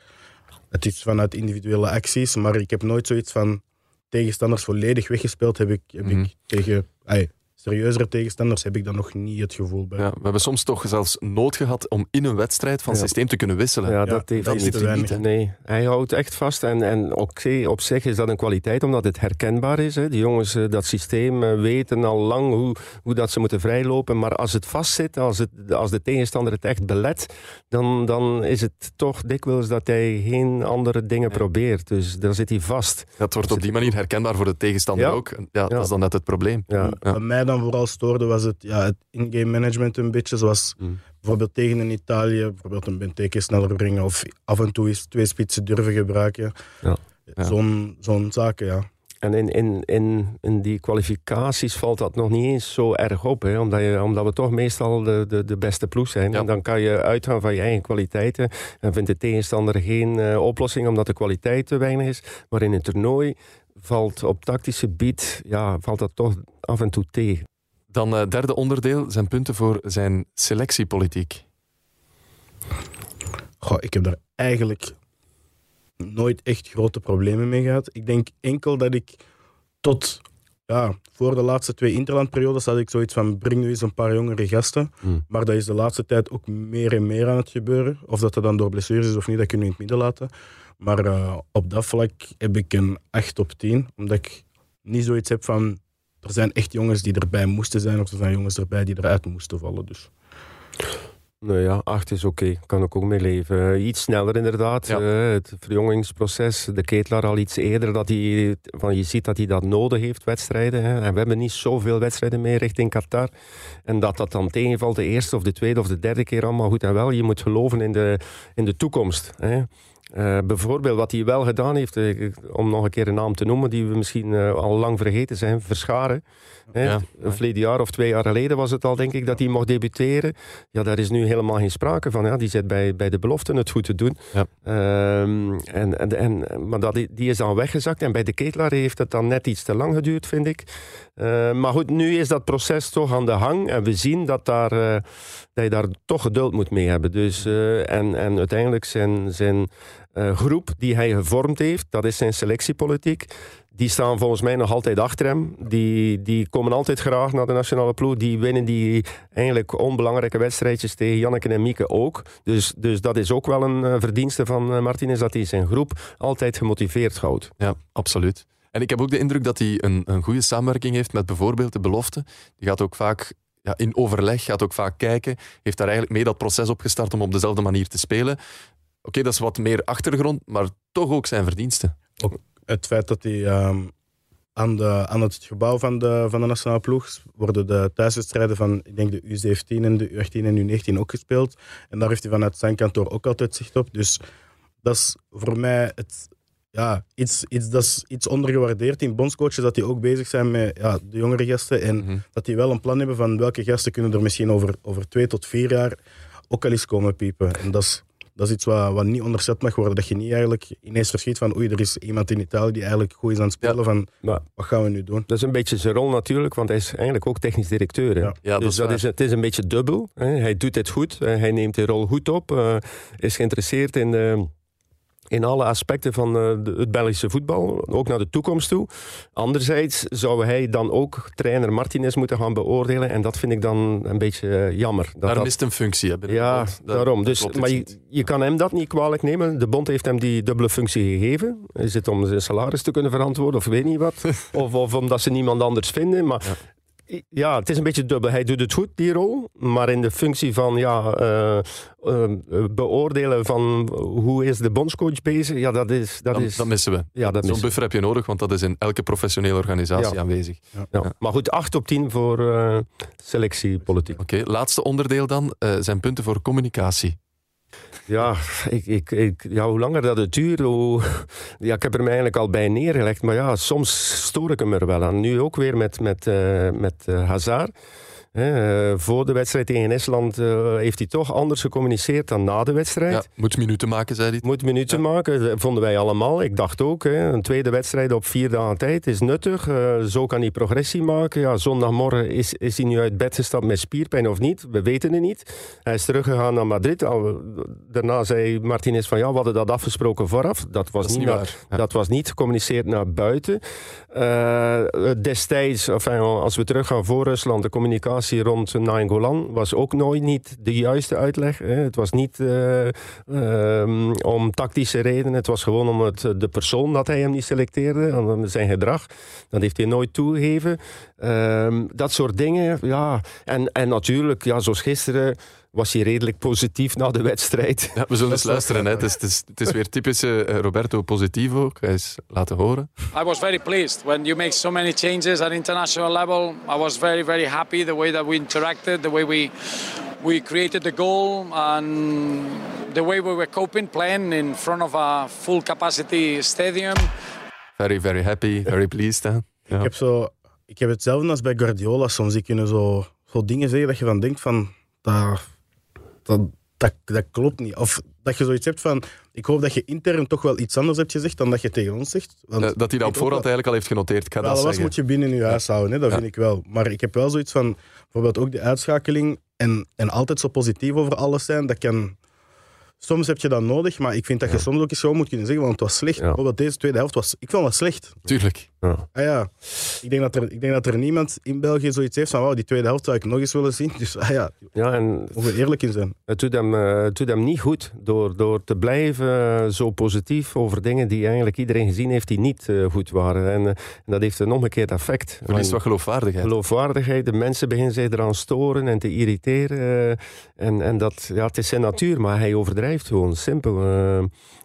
D: het is vanuit individuele acties, maar ik heb nooit zoiets van tegenstanders volledig weggespeeld. Heb ik, heb
B: Mhm.
D: ik tegen ai, serieuzere tegenstanders heb ik dan nog niet het gevoel bij.
B: Ja, we hebben soms toch zelfs nood gehad om in een wedstrijd van
C: Ja.
B: systeem te kunnen wisselen.
D: Ja,
C: dat heeft
B: dat
C: hij
B: is
C: niet.
B: te weinig, hè.
C: Nee, hij houdt echt vast. En, en oké, op zich is dat een kwaliteit, omdat het herkenbaar is. Hè. Die jongens, eh, dat systeem, eh, weten al lang hoe, hoe dat ze moeten vrijlopen. Maar als het vastzit, als, het, als de tegenstander het echt belet, dan, dan is het toch dikwijls dat hij geen andere dingen
B: Ja.
C: probeert. Dus dan zit hij vast.
B: Dat wordt op die manier herkenbaar voor de tegenstander
C: Ja.
B: ook. Ja, dat is dan net het probleem.
C: Ja.
B: Ja.
D: Wat mij dan vooral stoorde was het, ja, het in-game management een beetje. Zoals
C: Mm.
D: bijvoorbeeld tegen een Italië, bijvoorbeeld een Benteke sneller brengen of af en toe eens twee spitsen durven gebruiken.
C: Ja.
B: Ja.
D: Zo'n zo'n zaken, ja.
C: En in, in, in, in die kwalificaties valt dat nog niet eens zo erg op. Hè? Omdat, je, omdat we toch meestal de, de, de beste ploeg zijn.
B: Ja.
C: En dan kan je uitgaan van je eigen kwaliteiten. En vindt de tegenstander geen eh, oplossing omdat de kwaliteit te weinig is. Maar in een toernooi valt op tactische gebied ja, valt dat toch af en toe tegen.
B: Dan eh derde onderdeel zijn punten voor zijn selectiepolitiek.
D: Goh, ik heb daar eigenlijk nooit echt grote problemen mee gehad. Ik denk enkel dat ik tot ja, voor de laatste twee interlandperiodes had ik zoiets van breng nu eens een paar jongere gasten.
C: Hmm.
D: Maar dat is de laatste tijd ook meer en meer aan het gebeuren. Of dat dat dan door blessures is of niet, dat kunnen we in het midden laten. Maar uh, op dat vlak heb ik een 8 op 10. Omdat ik niet zoiets heb van er zijn echt jongens die erbij moesten zijn of er zijn jongens erbij die eruit moesten vallen. Dus.
C: Nou ja, acht is oké. Okay. Kan ik ook mee leven. Uh, iets sneller inderdaad.
B: Ja.
C: Uh, het verjongingsproces. De ketelaar al iets eerder. Dat hij, van, je ziet dat hij dat nodig heeft, wedstrijden. Hè. En we hebben niet zoveel wedstrijden meer richting Qatar. En dat dat dan tegenvalt de eerste of de tweede of de derde keer allemaal goed en wel. Je moet geloven in de, in de toekomst. Hè. Uh, bijvoorbeeld wat hij wel gedaan heeft, uh, om nog een keer een naam te noemen, die we misschien uh, al lang vergeten zijn, Verscharen.
B: Ja.
C: Een verleden jaar of twee jaar geleden was het al, denk ik, dat hij mocht debuteren. Ja, daar is nu helemaal geen sprake van. Ja. Die zit bij, bij de beloften het goed te doen.
B: Ja.
C: Um, en, en, en, maar dat, die is dan weggezakt. En bij de ketelaar heeft het dan net iets te lang geduurd, vind ik. Maar goed, nu is dat proces toch aan de hang. En we zien dat, daar, dat je daar toch geduld moet mee hebben. Dus, en, en uiteindelijk zijn, zijn groep die hij gevormd heeft, dat is zijn selectiepolitiek. Die staan volgens mij nog altijd achter hem. Die, die komen altijd graag naar de nationale ploeg. Die winnen die eigenlijk onbelangrijke wedstrijdjes tegen Janneke en Mieke ook. Dus, dus dat is ook wel een uh, verdienste van uh, Martinez, dat hij zijn groep altijd gemotiveerd houdt.
B: Ja, absoluut. En ik heb ook de indruk dat hij een, een goede samenwerking heeft met bijvoorbeeld de belofte. Die gaat ook vaak ja, in overleg, gaat ook vaak kijken. Heeft daar eigenlijk mee dat proces opgestart om op dezelfde manier te spelen. Oké, okay, dat is wat meer achtergrond, maar toch ook zijn verdiensten.
D: Ook het feit dat hij um, aan, de, aan het gebouw van de, van de nationale ploeg worden de thuiswedstrijden van ik denk de U17 en de U18 en U19 ook gespeeld. En daar heeft hij vanuit zijn kantoor ook altijd zicht op. Dus dat is voor mij het, ja, iets, iets, dat is iets ondergewaardeerd in bondscoaches, dat die ook bezig zijn met ja, de jongere gasten. En
B: Mhm.
D: dat die wel een plan hebben van welke gasten kunnen er misschien over, over twee tot vier jaar ook al eens komen piepen. En dat is, dat is iets wat, wat niet onderzet mag worden. Dat je niet eigenlijk ineens verschiet van oei, er is iemand in Italië die eigenlijk goed is aan het spelen. Van
C: Maar
D: wat gaan we nu doen?
C: dat is een beetje zijn rol natuurlijk, want hij is eigenlijk ook technisch directeur. Hè?
D: Ja.
B: Ja, dat
C: dus
B: is
C: dat is, het is een beetje dubbel. Hè? Hij doet het goed, hij neemt de rol goed op, eh, is geïnteresseerd in, eh, in alle aspecten van eh, het Belgische voetbal, ook naar de toekomst toe. Anderzijds zou hij dan ook trainer Martinez moeten gaan beoordelen en dat vind ik dan een beetje eh, jammer. Dat
B: Daar
C: dat-
B: mist een functie. Hè,
C: ja.
B: Dat-
C: daarom. Dus, maar je, kan hem dat niet kwalijk nemen. De bond heeft hem die dubbele functie gegeven. Is het om zijn salaris te kunnen verantwoorden of weet niet wat? of, of omdat ze niemand anders vinden. Maar ja. Het is een beetje dubbel. Hij doet het goed, die rol. Maar in de functie van ja, eh, eh, beoordelen van hoe is de bondscoach bezig, ja, dat is... Dat
B: Dan,
C: is
B: dat missen we.
C: ja, dat
B: Zo'n buffer heb je nodig, want dat is in elke professionele organisatie
C: Ja.
B: aanwezig.
C: ja. Maar goed, 8 op 10 voor eh, selectiepolitiek.
B: Oké, laatste onderdeel dan zijn punten voor communicatie.
C: Ja, ik, ik, ik, ja, hoe langer dat het duurt, hoe... Ja, ik heb er mij eigenlijk al bij neergelegd. Maar ja, soms stoor ik hem er wel aan. Nu ook weer met, met, eh, met eh, Hazard. Eh, voor de wedstrijd tegen Estland eh, heeft hij toch anders gecommuniceerd dan na de wedstrijd.
B: Ja, moet minuten maken, zei hij.
C: Moet minuten maken, dat vonden wij allemaal. Ik dacht ook, hè, een tweede wedstrijd op vier dagen tijd is nuttig. Eh, zo kan hij progressie maken. Ja, zondagmorgen is, is hij nu uit bed gestapt met spierpijn of niet? We weten het niet. Hij is teruggegaan naar Madrid. Daarna zei Martinez van ja, we hadden dat afgesproken vooraf. Dat was,
B: Dat
C: niet, naar-.
B: Ja.
C: dat was niet gecommuniceerd naar buiten. Eh, destijds, enfin, als we teruggaan voor Rusland, de communicatie rond Nainggolan was ook nooit niet de juiste uitleg. Hè. Het was niet eh, ehm, om tactische redenen. Het was gewoon om het, de persoon dat hij hem niet selecteerde, zijn gedrag. Dat heeft hij nooit toegegeven. Ehm, dat soort dingen, ja. En, en natuurlijk, ja, zoals gisteren was hij redelijk positief na de wedstrijd.
B: Ja, we zullen eens luisteren. Hè. Het, is, het, is, het is weer typische eh, Roberto Positivo. Ik ga eens laten horen.
H: I was very pleased when you make so many changes at international level. I was very, very happy the way that we interacted, the way we we created the goal, and the way we were coping playing in front of a full capacity stadium.
B: Very, very happy, very pleased. Hè. Ja.
D: Ik heb, zo, ik heb hetzelfde als bij Guardiola. Soms die kunnen zo, zo dingen zeggen dat je van denkt van... Dat, dat, dat, dat klopt niet. Of dat je zoiets hebt van... Ik hoop dat je intern toch wel iets anders hebt gezegd dan dat je tegen ons zegt. Want
B: Eh, dat hij dat op voorhand eigenlijk al heeft genoteerd. Ik ga dat
D: dat
B: zeggen.
D: moet je binnen je huis houden, hè? dat
B: Ja.
D: vind ik wel. Maar ik heb wel zoiets van, bijvoorbeeld ook de uitschakeling en, en altijd zo positief over alles zijn, dat kan... soms heb je dat nodig, maar ik vind dat je soms ook eens gewoon moet kunnen zeggen, want het was slecht.
C: Ja.
D: Bijvoorbeeld deze tweede helft was, ik vond dat slecht.
B: Tuurlijk.
C: Ja.
D: Ah ja, ik denk dat er, ik denk dat er niemand in België zoiets heeft van, wauw, die tweede helft zou ik nog eens willen zien. Dus ah ja,
C: Ja, en
D: we eerlijk in zijn.
C: het doet hem, eh, het doet hem niet goed door, door te blijven eh, zo positief over dingen die eigenlijk iedereen gezien heeft die niet eh, goed waren. En, en dat heeft een omgekeerd effect.
B: Verliest
C: Want
B: wat geloofwaardigheid.
C: geloofwaardigheid, de mensen beginnen zich eraan storen en te irriteren. en en dat, ja, het is zijn natuur, maar hij overdrijft gewoon, simpel. eh.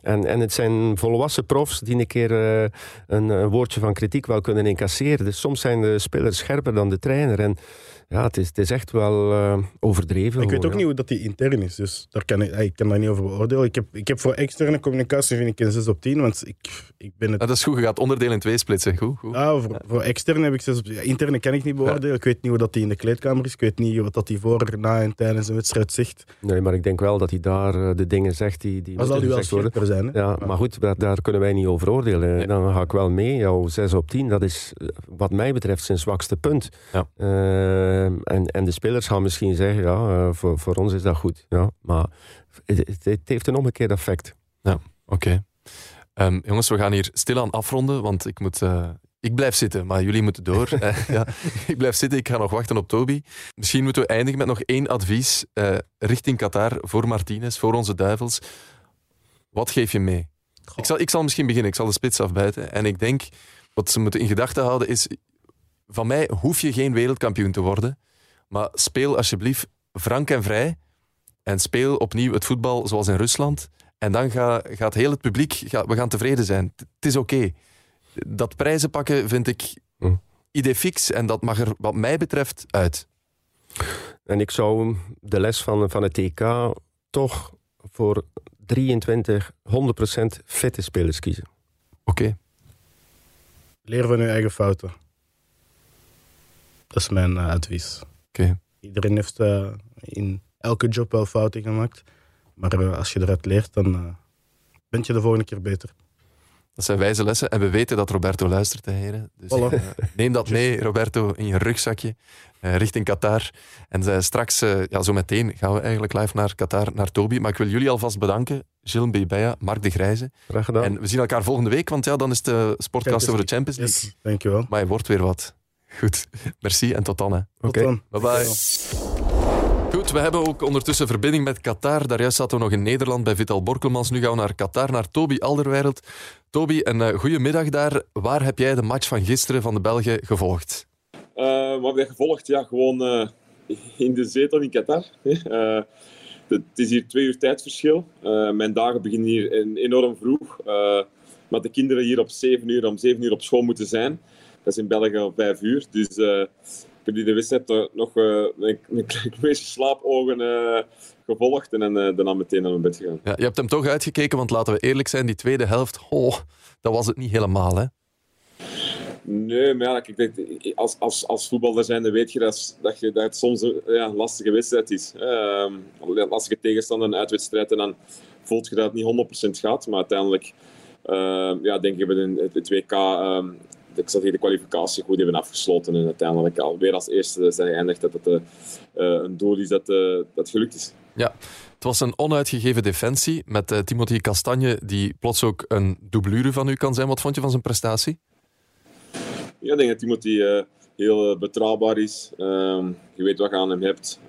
C: en, en het zijn volwassen profs die een keer eh, een, een woordje van kritiek wel kunnen incasseren. Dus soms zijn de spelers scherper dan de trainer. En ja, het is, het is echt wel eh, overdreven.
D: Ik weet ook
C: ja.
D: niet hoe dat die intern is, dus daar kan ik, ah, ik kan daar niet over beoordelen. Ik heb, ik heb voor externe communicatie vind ik een 6 op 10, want ik, ik ben het...
B: Ah, dat is goed, je gaat onderdeel in twee splitsen. Goed, goed.
D: Ah, voor, voor externe heb ik 6 op 10. Ja, interne kan ik niet beoordelen. Ik weet niet hoe dat die in de kleedkamer is. Ik weet niet wat dat die voor, na en tijdens een wedstrijd zegt.
C: Nee, maar ik denk wel dat hij daar eh, de dingen zegt die, die
D: Maar zal
C: moeten
D: wel scherper zijn, hè?
C: Ja, maar goed, daar, daar kunnen wij niet over oordelen.
B: Nee.
C: Dan ga ik wel mee. Jouw 6 op 10, dat is eh, wat mij betreft zijn zwakste punt.
B: Ja.
C: Eh, en, en de spelers gaan misschien zeggen, ja, eh, voor, voor ons is dat goed. Ja, maar het, het- het heeft een omgekeerd effect.
B: Oké. Ehm, jongens, we gaan hier stilaan afronden, want ik moet... eh, ik blijf zitten, maar jullie moeten door. Eh, ja, ik blijf zitten, ik ga nog wachten op Toby. Misschien moeten we eindigen met nog één advies eh, richting Qatar voor Martinez, voor onze duivels. Wat geef je mee? Ik zal, ik zal misschien beginnen, ik zal de spits afbijten. En ik denk, wat ze moeten in gedachten houden is... Van mij hoef je geen wereldkampioen te worden, maar speel alsjeblieft frank en vrij. En speel opnieuw het voetbal zoals in Rusland. En dan ga- gaat heel het publiek, ga- we gaan tevreden zijn. Het is oké. Dat prijzen pakken vind ik
C: Hm.
B: idee fix en dat mag er wat mij betreft uit.
C: En ik zou de les van, van het TK toch voor 23, 100% fitte spelers kiezen.
B: Oké.
D: Leer van je eigen fouten. Dat is mijn eh, advies. Iedereen heeft eh, in elke job wel fouten gemaakt. Maar eh, als je eruit leert, dan ben je de volgende keer beter.
B: Dat zijn wijze lessen. En we weten dat Roberto luistert, hè, heren. Dus
D: Voilà.
B: neem dat mee, Roberto, in je rugzakje richting Qatar. En straks, ja, zo meteen, gaan we eigenlijk live naar Qatar, naar Toby. Maar ik wil jullie alvast bedanken. Gilles Bebeya, Mark de Grijze.
C: Graag gedaan.
B: En we zien elkaar volgende week, want ja, dan is de sportcast over de Champions League.
D: Yes, dankjewel.
B: Maar je wordt weer wat. Goed. Merci en tot dan. Hè.
D: Tot
C: Oké.
D: dan.
B: Bye bye. Goed, we hebben ook ondertussen verbinding met Qatar. Daarjuist zaten we nog in Nederland bij Vital Borkelmans. Nu gaan we naar Qatar, naar Toby Alderweireld. Toby, een uh, goede middag daar. Waar heb jij de match van gisteren van de Belgen gevolgd?
I: Uh, wat heb je gevolgd? Ja, gewoon uh, in de zetel in Qatar. Uh, het is hier twee uur tijdverschil. Uh, mijn dagen beginnen hier enorm vroeg. Uh, maar de kinderen hier op 7 uur, om 7 uur op school moeten zijn. Dat is in België om 5 uur. Dus uh, ik heb die de wedstrijd nog uh, een klein slaapogen uh, gevolgd en dan, daarna meteen naar mijn bed gegaan.
B: Ja, je hebt hem toch uitgekeken, want laten we eerlijk zijn, die tweede helft, oh, dat was het niet helemaal, hè?
I: Nee, maar ja, kijk, als, als, als voetballer zijn, dan weet je dat, dat, je, dat het soms een ja, lastige wedstrijd is. Uh, lastige tegenstander, een uitwedstrijd, en dan voelt je dat het niet 100% gaat. Maar uiteindelijk uh, ja, denk ik we het WK, uh, ik zat hier de kwalificatie goed hebben afgesloten. En uiteindelijk alweer als eerste zijn geëindigd dat het uh, een doel is dat, dat gelukt is.
B: Ja, het was een onuitgegeven defensie met uh, Timothy Castagne, die plots ook een doublure van u kan zijn. Wat vond je van zijn prestatie?
I: Ja, ik denk dat Timothy heel betrouwbaar is. Uh, je weet wat je aan hem hebt.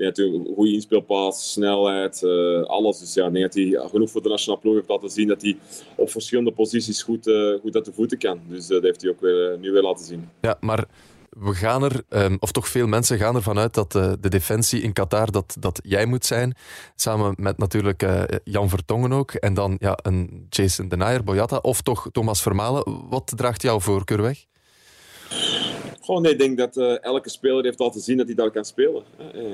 I: Uh, ja, een goede inspeelpaas, snelheid, alles. Dus ja, dat hij genoeg voor de nationale ploeg heeft laten zien dat hij op verschillende posities goed, goed uit de voeten kan. Dus dat heeft hij ook weer, nu weer laten zien.
B: Ja, maar we gaan er, um, of toch veel mensen gaan ervan uit dat uh, de defensie in Qatar, dat, dat jij moet zijn. Samen met natuurlijk uh, Jan Vertongen ook. En dan ja, een Jason Denayer, Boyata of toch Thomas Vermalen. Wat draagt jouw voorkeur weg?
I: Gewoon, nee, ik denk dat uh, elke speler heeft laten zien dat hij daar kan spelen.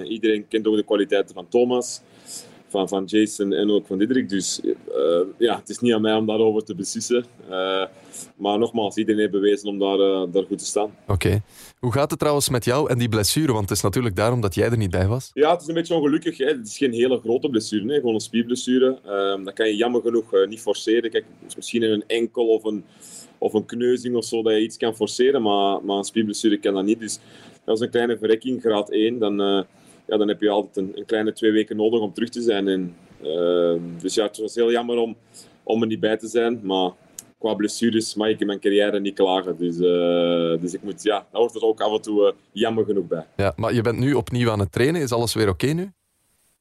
I: iedereen kent ook de kwaliteiten van Thomas, van, van Jason en ook van Diederik. Dus ja, het is niet aan mij om daarover te beslissen. maar nogmaals, iedereen heeft bewezen om daar, daar goed te staan.
B: Oké. Okay. Hoe gaat het trouwens met jou en die blessure? Want het is natuurlijk daarom dat jij er niet bij was.
I: Ja, het is een beetje ongelukkig. Hè. Het is geen hele grote blessure, hè. gewoon een spierblessure. Um, dat kan je jammer genoeg niet forceren. Kijk, misschien in een enkel of een, of een kneuzing of zo dat je iets kan forceren, maar, maar een spierblessure kan dat niet. Dus dat is een kleine verrekking, graad 1. Dan, uh, ja, dan heb je altijd een, een, kleine twee weken nodig om terug te zijn. En Ehm, dus ja, het was heel jammer om, om er niet bij te zijn. Maar qua blessures mag ik in mijn carrière niet klagen. Dus, uh, dus ik moet, ja, daar hoort er ook af en toe jammer genoeg bij.
B: Ja, maar je bent nu opnieuw aan het trainen. Is alles weer oké nu?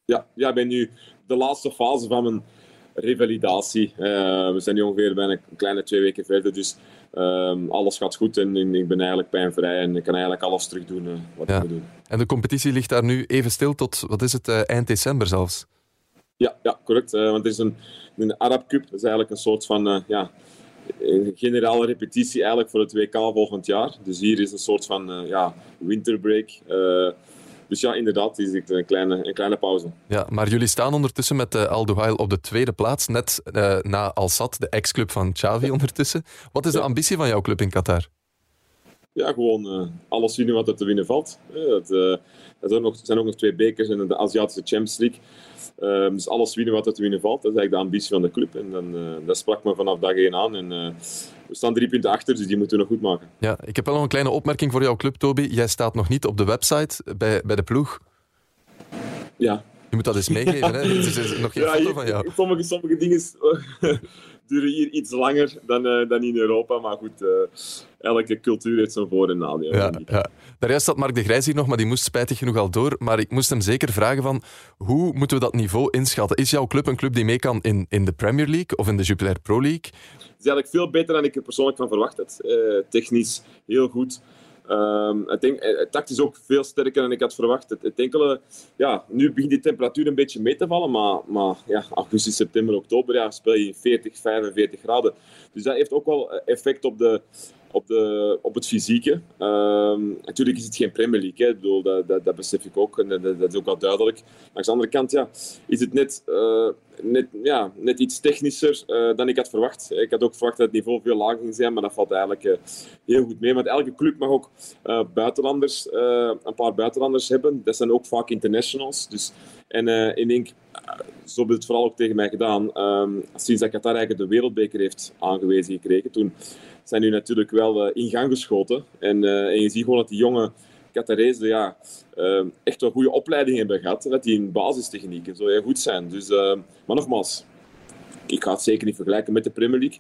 I: Ja, ja, ik ben nu de laatste fase van mijn revalidatie. Uh, we zijn nu ongeveer bijna een kleine twee weken verder. Dus um, alles gaat goed en, en, ik ben eigenlijk pijnvrij en ik kan eigenlijk alles terug doen uh, wat ja. ik moet doen.
B: En de competitie ligt daar nu even stil tot, wat is het, uh, eind december zelfs?
I: Ja, ja correct. want er is een, een Arab Cup. Dat is eigenlijk een soort van ja, een generale repetitie eigenlijk voor het WK volgend jaar. Dus hier is een soort van ja, winterbreak. Dus ja, inderdaad, is het een kleine, een kleine pauze.
B: Ja, maar jullie staan ondertussen met uh, Al Duhail op de tweede plaats, net uh, na Al Sadd, de ex-club van Xavi ondertussen. Wat is de ambitie van jouw club in Qatar?
I: Ja, gewoon uh, alles winnen wat er te winnen valt. Het, er zijn, nog, zijn ook nog twee bekers in de Aziatische Champions League. Um, dus alles winnen wat er te winnen valt, dat is eigenlijk de ambitie van de club. En dan, dat sprak me vanaf dag één aan. En, we staan drie punten achter, dus die moeten we nog goed maken.
B: Ja, ik heb wel nog een kleine opmerking voor jouw club, Toby. Jij staat nog niet op de website bij, bij de ploeg.
I: Ja.
B: Je moet dat eens meegeven, hè? Er is nog geen ja, foto van jou.
I: Sommige, sommige dingen duren hier iets langer dan, uh, dan in Europa. Maar goed, uh, elke cultuur heeft zijn voor- en nadeel.
B: Ja, ja. Daarjuist zat Mark de Grijs hier nog, maar die moest spijtig genoeg al door. Maar ik moest hem zeker vragen van, hoe moeten we dat niveau inschatten? Is jouw club een club die mee kan in, in de Premier League of in de Jupiler Pro League?
I: Het is eigenlijk veel beter dan ik er persoonlijk van verwacht had. Uh, technisch heel goed. Um, ik denk, het tact is ook veel sterker dan ik had verwacht. Het, het, enkele, ja, nu begint die temperatuur een beetje mee te vallen, maar, maar ja, augustus, september, oktober ja, speel je in 40, 45 graden. Dus dat heeft ook wel effect op de, op, de, op het fysieke. Um, natuurlijk is het geen Premier League, hè. Ik bedoel, dat, dat, dat, besef ik ook en dat, is ook wel duidelijk. Maar aan de andere kant ja, is het net, uh, net, ja, net iets technischer uh, dan ik had verwacht. Ik had ook verwacht dat het niveau veel lager ging zijn, maar dat valt eigenlijk uh, heel goed mee. Want elke club mag ook buitenlanders, een paar buitenlanders hebben. Dat zijn ook vaak internationals. Dus, en ik denk, zo hebben het vooral ook tegen mij gedaan, um, sinds dat Qatar eigenlijk de wereldbeker heeft aangewezen gekregen. Toen zijn nu natuurlijk wel uh, in gang geschoten. En, uh, en, je ziet gewoon dat die jonge Qatarezen ja, uh, echt wel goede opleiding hebben gehad. Dat die in basistechnieken zo heel goed zijn. Dus, maar nogmaals, ik ga het zeker niet vergelijken met de Premier League.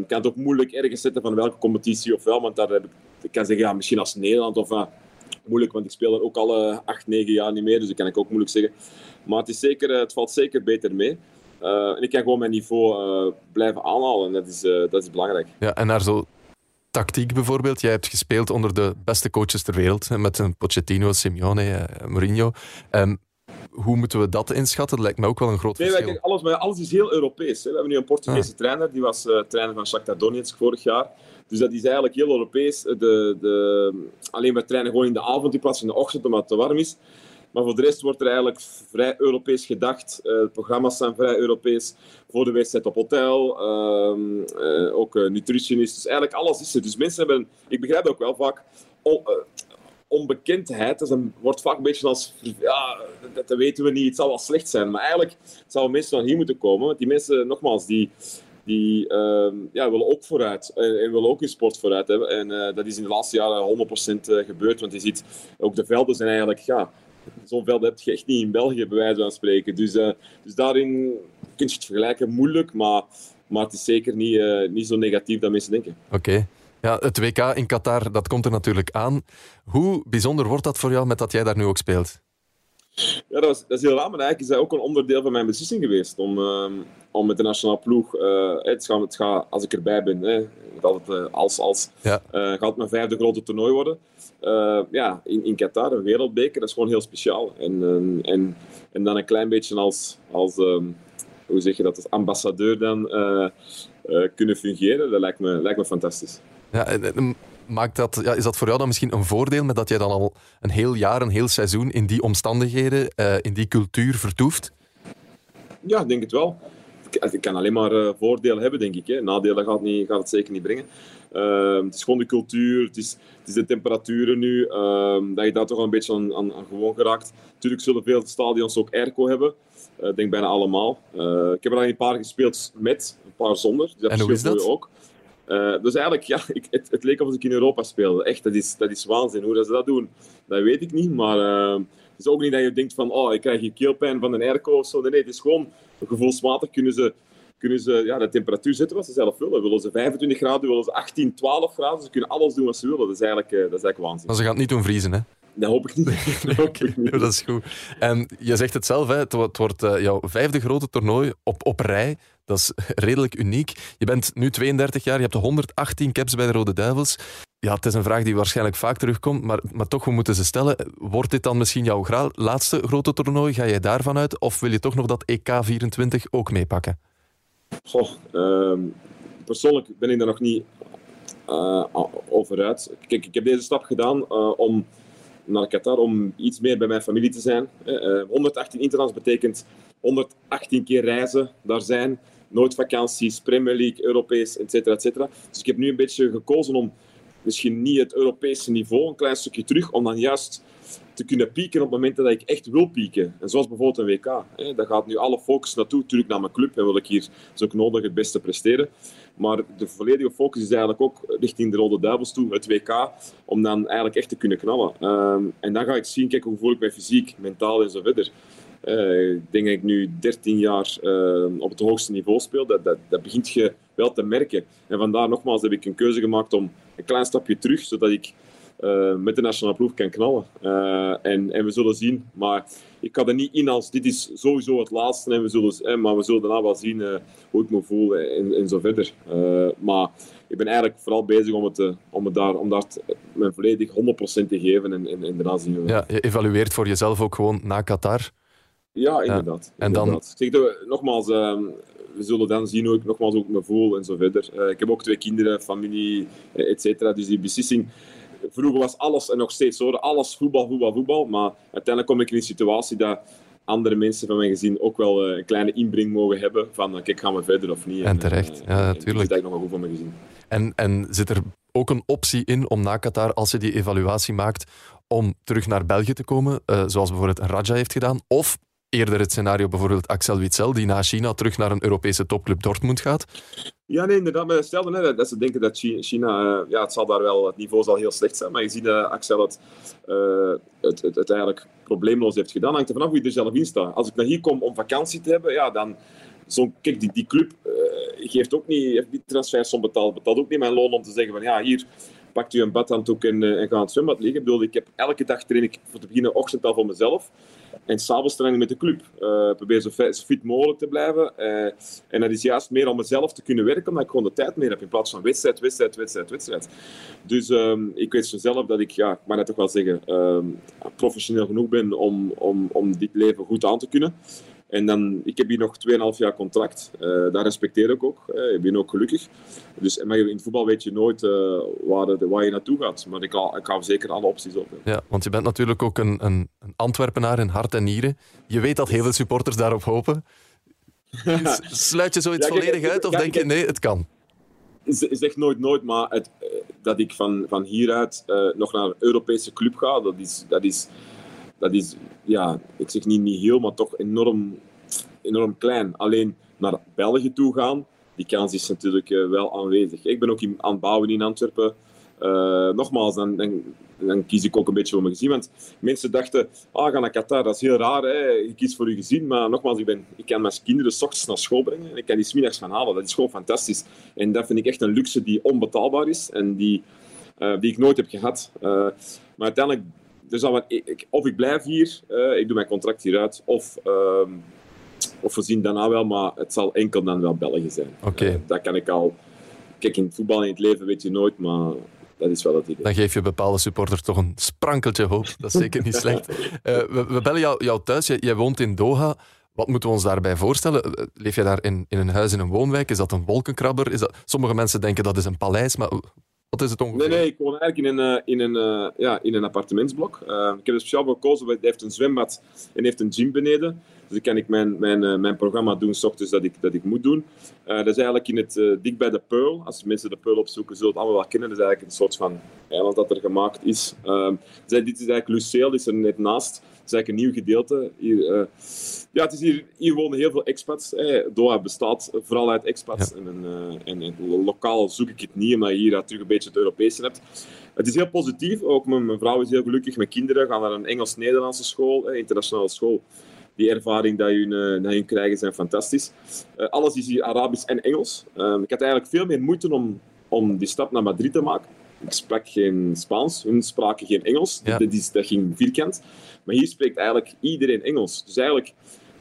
I: Ik kan het ook moeilijk ergens zetten van welke competitie of wel. Want daar heb ik, ik kan zeggen, ja, misschien als Nederland of moeilijk, want ik speel er ook al 8, 9 jaar niet meer. Dus dat kan ik ook moeilijk zeggen. Maar het, is zeker, het valt zeker beter mee. Uh, en ik kan gewoon mijn niveau uh, blijven aanhalen. En dat is, uh, dat is belangrijk.
B: Ja, en naar zo tactiek bijvoorbeeld. Jij hebt gespeeld onder de beste coaches ter wereld. Met een Pochettino, Simeone, Mourinho. Um, hoe moeten we dat inschatten? Dat lijkt me ook wel een groot
I: nee,
B: verschil.
I: Kijk, alles, alles is heel Europees. Hè. We hebben nu een Portugese ah. trainer. Die was trainer van Shakhtar Donetsk vorig jaar. Dus dat is eigenlijk heel Europees. De, de, alleen we trainen gewoon in de avond in plaats van in de ochtend omdat het te warm is. Maar voor de rest wordt er eigenlijk vrij Europees gedacht. Uh, de programma's zijn vrij Europees. Voor de wedstrijd op hotel, uh, uh, ook nutritionist. Dus eigenlijk alles is er. Dus mensen hebben, ik begrijp ook wel vaak, on, onbekendheid. Dat wordt vaak een beetje als, ja, dat, weten we niet, het zal wel slecht zijn. Maar eigenlijk zouden mensen van hier moeten komen. Want die mensen, nogmaals, die die uh, ja, willen ook vooruit en, en, willen ook hun sport vooruit hebben. En uh, dat is in de laatste jaren 100% gebeurd, want je ziet ook de velden zijn eigenlijk ja, zo'n veld heb je echt niet in België, bij wijze van spreken. Dus, dus daarin kun je het vergelijken moeilijk, maar, maar het is zeker niet, niet zo negatief dat mensen denken.
B: Oké. Ja, het WK in Qatar, dat komt er natuurlijk aan. Hoe bijzonder wordt dat voor jou met dat jij daar nu ook speelt?
I: Ja, dat, was, dat is heel raar, maar eigenlijk is dat ook een onderdeel van mijn beslissing geweest om, uh, om met de nationale ploeg uh, het gaat, het gaat, als ik erbij ben, hè, altijd, uh, als, als, ja. gaat het mijn vijfde grote toernooi worden. ja, in, in Qatar, een wereldbeker, dat is gewoon heel speciaal. En, en, en dan een klein beetje als, als um, hoe zeg je dat, als ambassadeur dan kunnen fungeren, dat lijkt me, lijkt me fantastisch.
B: Ja, maakt dat, ja, is dat voor jou dan misschien een voordeel met dat jij dan al een heel jaar, een heel seizoen in die omstandigheden, uh, in die cultuur vertoeft?
I: Ja, ik denk het wel. Ik kan alleen maar uh, voordelen hebben, denk ik. Hè. Nadelen gaat, niet, gaat het zeker niet brengen. Uh, het is gewoon de cultuur, het is, het is de temperaturen nu, ehm, dat je daar toch een beetje aan, aan, aan, gewoon geraakt. Natuurlijk zullen veel stadions ook airco hebben. Eh, ik denk bijna allemaal. ik heb er al een paar gespeeld met, een paar zonder. Dus
B: dat en hoe is dat?
I: Ook. Uh, dus eigenlijk, ja, ik, het, het, leek alsof ik in Europa speelde. Echt, dat is, dat is waanzin. Hoe dat ze dat doen, dat weet ik niet. Maar uh, is ook niet dat je denkt van, oh, ik krijg hier keelpijn van een airco of zo. Nee, het is gewoon gevoelsmatig kunnen ze, kunnen ze ja, de temperatuur zetten wat ze zelf willen. Willen ze 25 graden, willen ze 18, 12 graden. Ze kunnen alles doen wat ze willen. Dat is eigenlijk, uh, dat is eigenlijk waanzin.
B: Maar ze gaan het niet doen vriezen, hè?
I: Dat hoop ik niet.
B: dat, hoop ik niet. dat is goed. En je zegt het zelf, hè, het, wordt uh, jouw vijfde grote toernooi op, op rij. Dat is redelijk uniek. Je bent nu 32 jaar, je hebt 118 caps bij de Rode Duivels. Ja, het is een vraag die waarschijnlijk vaak terugkomt, maar, maar toch, we moeten ze stellen. Wordt dit dan misschien jouw laatste grote toernooi? Ga jij daarvan uit? Of wil je toch nog dat EK24 ook meepakken?
I: Goh, uh, persoonlijk ben ik daar nog niet uh, over uit. Kijk, ik heb deze stap gedaan uh, om naar Qatar om iets meer bij mijn familie te zijn. Uh, 118 interlands betekent 118 keer reizen daar zijn. Nooit vakanties, Premier League, Europees, etc. Et dus ik heb nu een beetje gekozen om misschien niet het Europese niveau, een klein stukje terug, om dan juist te kunnen pieken op momenten dat ik echt wil pieken. En zoals bijvoorbeeld een WK. Hè. Daar gaat nu alle focus naartoe, natuurlijk naar mijn club. En wil ik hier zo nodig het beste presteren. Maar de volledige focus is eigenlijk ook richting de Rode Duivels toe, het WK, om dan eigenlijk echt te kunnen knallen. Ehm, en dan ga ik zien, kijk, hoe voel ik mij fysiek, mentaal en zo verder. Uh, ik denk dat ik nu 13 jaar uh, op het hoogste niveau speel. Dat, dat, dat begint je wel te merken. En vandaar nogmaals heb ik een keuze gemaakt om een klein stapje terug, zodat ik uh, met de nationale ploeg kan knallen. en, en we zullen zien. Maar ik ga er niet in als dit is sowieso het laatste. En we zullen, maar we zullen daarna wel zien hoe ik me voel en, en zo verder. maar ik ben eigenlijk vooral bezig om, het, om, het daar, om daar mijn volledig 100% te geven. En, en, en daarna zien we.
B: Ja, je evalueert voor jezelf ook gewoon na Qatar.
I: Ja, inderdaad. En dan... Zeg, nogmaals, uh, we zullen dan zien hoe ik nogmaals ook me voel en zo verder. Ik heb ook twee kinderen, familie, eh, et cetera. Dus die beslissing... Vroeger was alles en nog steeds hoor, alles voetbal, voetbal, voetbal. Maar uiteindelijk kom ik in een situatie dat andere mensen van mijn gezin ook wel uh, een kleine inbreng mogen hebben van kijk, gaan we verder of niet.
B: En terecht, ja, natuurlijk.
I: Dat is nog wel goed van mijn gezin.
B: En, en zit er ook een optie in om na Qatar, als je die evaluatie maakt, om terug naar België te komen, uh, zoals bijvoorbeeld Raja heeft gedaan, of eerder het scenario bijvoorbeeld Axel Witsel, die na China terug naar een Europese topclub Dortmund gaat?
I: Ja, nee, inderdaad. Maar stel dat ze denken dat China, uh, ja, het zal daar wel, het niveau zal heel slecht zijn, maar je ziet dat Axel het, uh, het, het, het, eigenlijk probleemloos heeft gedaan. Hangt er vanaf hoe je er zelf in staat. Als ik naar hier kom om vakantie te hebben, ja, dan... Zo, kijk, die, die club uh, geeft ook niet, heeft die transfersom betaald, betaalt ook niet mijn loon om te zeggen van ja, hier pakt u een badhanddoek en, en ga aan het zwembad liggen. Ik bedoel, ik heb elke dag train ik voor te beginnen ochtend al voor mezelf. En s'avonds trainen met de club. Uh, probeer zo fit, mogelijk te blijven. Uh, en dat is juist meer om mezelf te kunnen werken, omdat ik gewoon de tijd meer heb in plaats van wedstrijd, wedstrijd, wedstrijd, wedstrijd. Dus um, ik weet zelf dat ik, ja, ik mag dat toch wel zeggen, um, professioneel genoeg ben om, om, om dit leven goed aan te kunnen. En dan, ik heb hier nog 2,5 jaar contract. Uh, dat respecteer ik ook. Uh, ik ben ook gelukkig. Dus, maar in het voetbal weet je nooit uh, waar, de, waar, je naartoe gaat. Maar ik, ik hou zeker alle opties op.
B: Ja, want je bent natuurlijk ook een, een, een Antwerpenaar in hart en nieren. Je weet dat heel veel supporters daarop hopen. Sluit je zoiets ja, volledig uit of denk je nee, het kan?
I: Zeg nooit nooit, maar het, dat ik van, van hieruit nog naar een Europese club ga, dat is, dat is dat is, ja, ik zeg niet, niet heel, maar toch enorm, enorm klein. Alleen naar België toe gaan, die kans is natuurlijk uh, wel aanwezig. Ik ben ook in, aan het bouwen in Antwerpen. Uh, nogmaals, dan, dan, kies ik ook een beetje voor mijn gezin. Want mensen dachten, ah, ga naar Qatar, dat is heel raar, hè? je kiest voor je gezin. Maar nogmaals, ik, ben, ik kan mijn kinderen s ochtends naar school brengen en ik kan die smiddags gaan halen. Dat is gewoon fantastisch. En dat vind ik echt een luxe die onbetaalbaar is en die, uh, die ik nooit heb gehad. maar uiteindelijk dus dan, of ik blijf hier, uh, ik doe mijn contract hieruit, of, uh, of we zien daarna wel, maar het zal enkel dan wel België zijn.
B: Oké. Okay. Uh,
I: dat kan ik al. Kijk, in het voetbal in het leven weet je nooit, maar dat is wel het idee.
B: Dan geef je bepaalde supporters toch een sprankeltje hoop. Dat is zeker niet slecht. Uh, we, we, bellen jou, jou thuis. Jij, jij, woont in Doha. Wat moeten we ons daarbij voorstellen? Leef je daar in, in een huis in een woonwijk? Is dat een wolkenkrabber? Is dat... Sommige mensen denken dat is een paleis, maar wat is het ongeveer?
I: Nee, nee, ik woon eigenlijk in een, eh, in een, uh, ja, in een appartementsblok. Uh, ik heb er speciaal voor gekozen, hij heeft een zwembad en heeft een gym beneden. Dus dan kan ik mijn, mijn, mijn programma doen, s ochtends dat ik, dat ik moet doen. dat is eigenlijk in het, dik bij de Pearl. Als mensen de Pearl opzoeken, zullen het allemaal wel kennen. Dat is eigenlijk een soort van eiland dat er gemaakt is. dit is eigenlijk Luceel, die is er net naast. Is eigenlijk een nieuw gedeelte. Hier, eh, ja, het is hier, hier wonen heel veel expats. Eh. Doha bestaat vooral uit expats. En, en, en, lokaal zoek ik het niet, omdat je hier terug een beetje het Europese hebt. Het is heel positief. Ook mijn, mijn vrouw is heel gelukkig. Mijn kinderen gaan naar een Engels-Nederlandse school, internationale school die ervaring dat dat je krijgen zijn fantastisch. Uh, alles is hier Arabisch en Engels. Uh, ik had eigenlijk veel meer moeite om, om die stap naar Madrid te maken. Ik sprak geen Spaans, hun spraken geen Engels. Ja. Dat, is, dat ging vierkant. Maar hier spreekt eigenlijk iedereen Engels. Dus eigenlijk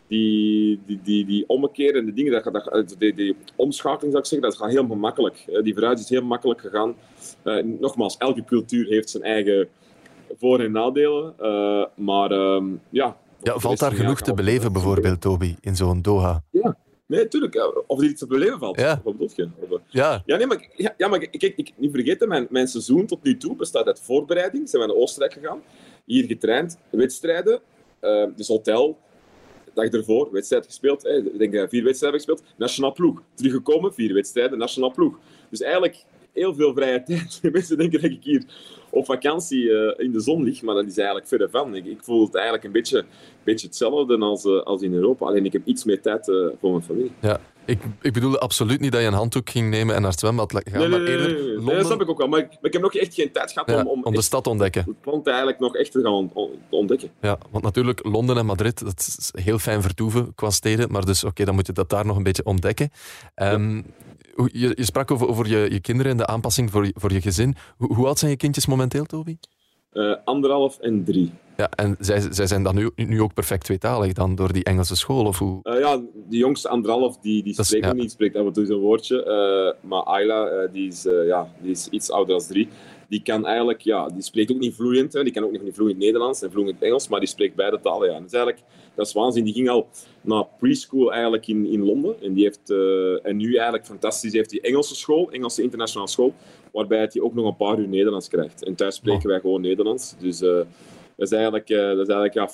I: die, die, die, die ommekerende dingen, dat, dat, die, die omschakeling zou ik zeggen, dat gaat heel gemakkelijk. Die vooruit is heel makkelijk gegaan. nogmaals, elke cultuur heeft zijn eigen voor- en nadelen. maar ehm, ja,
B: ja, valt daar genoeg te beleven, bijvoorbeeld, Toby, in zo'n Doha?
I: Ja, nee, tuurlijk. Of er iets te beleven valt.
B: Ja.
I: Wat bedoel je? Of,
B: ja.
I: Ja, nee, maar, ja, ja, maar kijk, ik, niet vergeten, mijn, mijn seizoen tot nu toe bestaat uit voorbereiding. Zijn we naar Oostenrijk gegaan. Hier getraind, wedstrijden, uh, dus hotel, dag ervoor, wedstrijd gespeeld. Eh, ik denk dat vier wedstrijden gespeeld. Nationaal ploeg. Teruggekomen, vier wedstrijden, nationaal ploeg. Dus eigenlijk heel veel vrije tijd. Mensen denken dat ik hier op vakantie uh, in de zon lig, maar dat is eigenlijk verder van. Ik, ik voel het eigenlijk een beetje, beetje hetzelfde als, uh, als in Europa. Alleen ik heb iets meer tijd uh, voor mijn familie.
B: Ja. Ik, ik bedoelde absoluut niet dat je een handdoek ging nemen en naar het zwembad gaan,
I: nee,
B: maar eerder
I: nee, nee,
B: Londen...
I: dat snap ik ook wel. Maar, maar ik heb nog echt geen tijd gehad
B: Ja,
I: om, om,
B: om de stad te ontdekken.
I: het land eigenlijk nog echt te gaan on- on- ontdekken.
B: Ja, want natuurlijk Londen en Madrid, dat is heel fijn vertoeven qua steden, maar dus oké, dan moet je dat daar nog een beetje ontdekken. Ehm, je, je sprak over, over je, je kinderen en de aanpassing voor je, voor je gezin. Hoe, hoe oud zijn je kindjes momenteel, Toby?
I: Eh, anderhalf en drie.
B: Ja, en zij, zij zijn dan nu, nu ook perfect tweetalig dan door die Engelse school, of hoe?
I: Eh, ja, de jongste anderhalf, die, die spreekt
B: ja.
I: nog niet, spreekt af en toe zo'n woordje. Eh, maar Ayla, die, is, ja, die is iets ouder dan drie. Die kan eigenlijk, ja, die spreekt ook niet vloeiend. Hè. Die kan ook nog niet vloeiend Nederlands en vloeiend Engels, maar die spreekt beide talen. Ja. Is eigenlijk, dat is waanzin. Die ging al naar preschool eigenlijk in, in Londen. En, die heeft, eh, en nu eigenlijk fantastisch, heeft die Engelse school, Engelse internationale school, waarbij hij ook nog een paar uur Nederlands krijgt. En thuis spreken wij gewoon Nederlands. Dus eh, dat is eigenlijk, eh, dat is eigenlijk ja,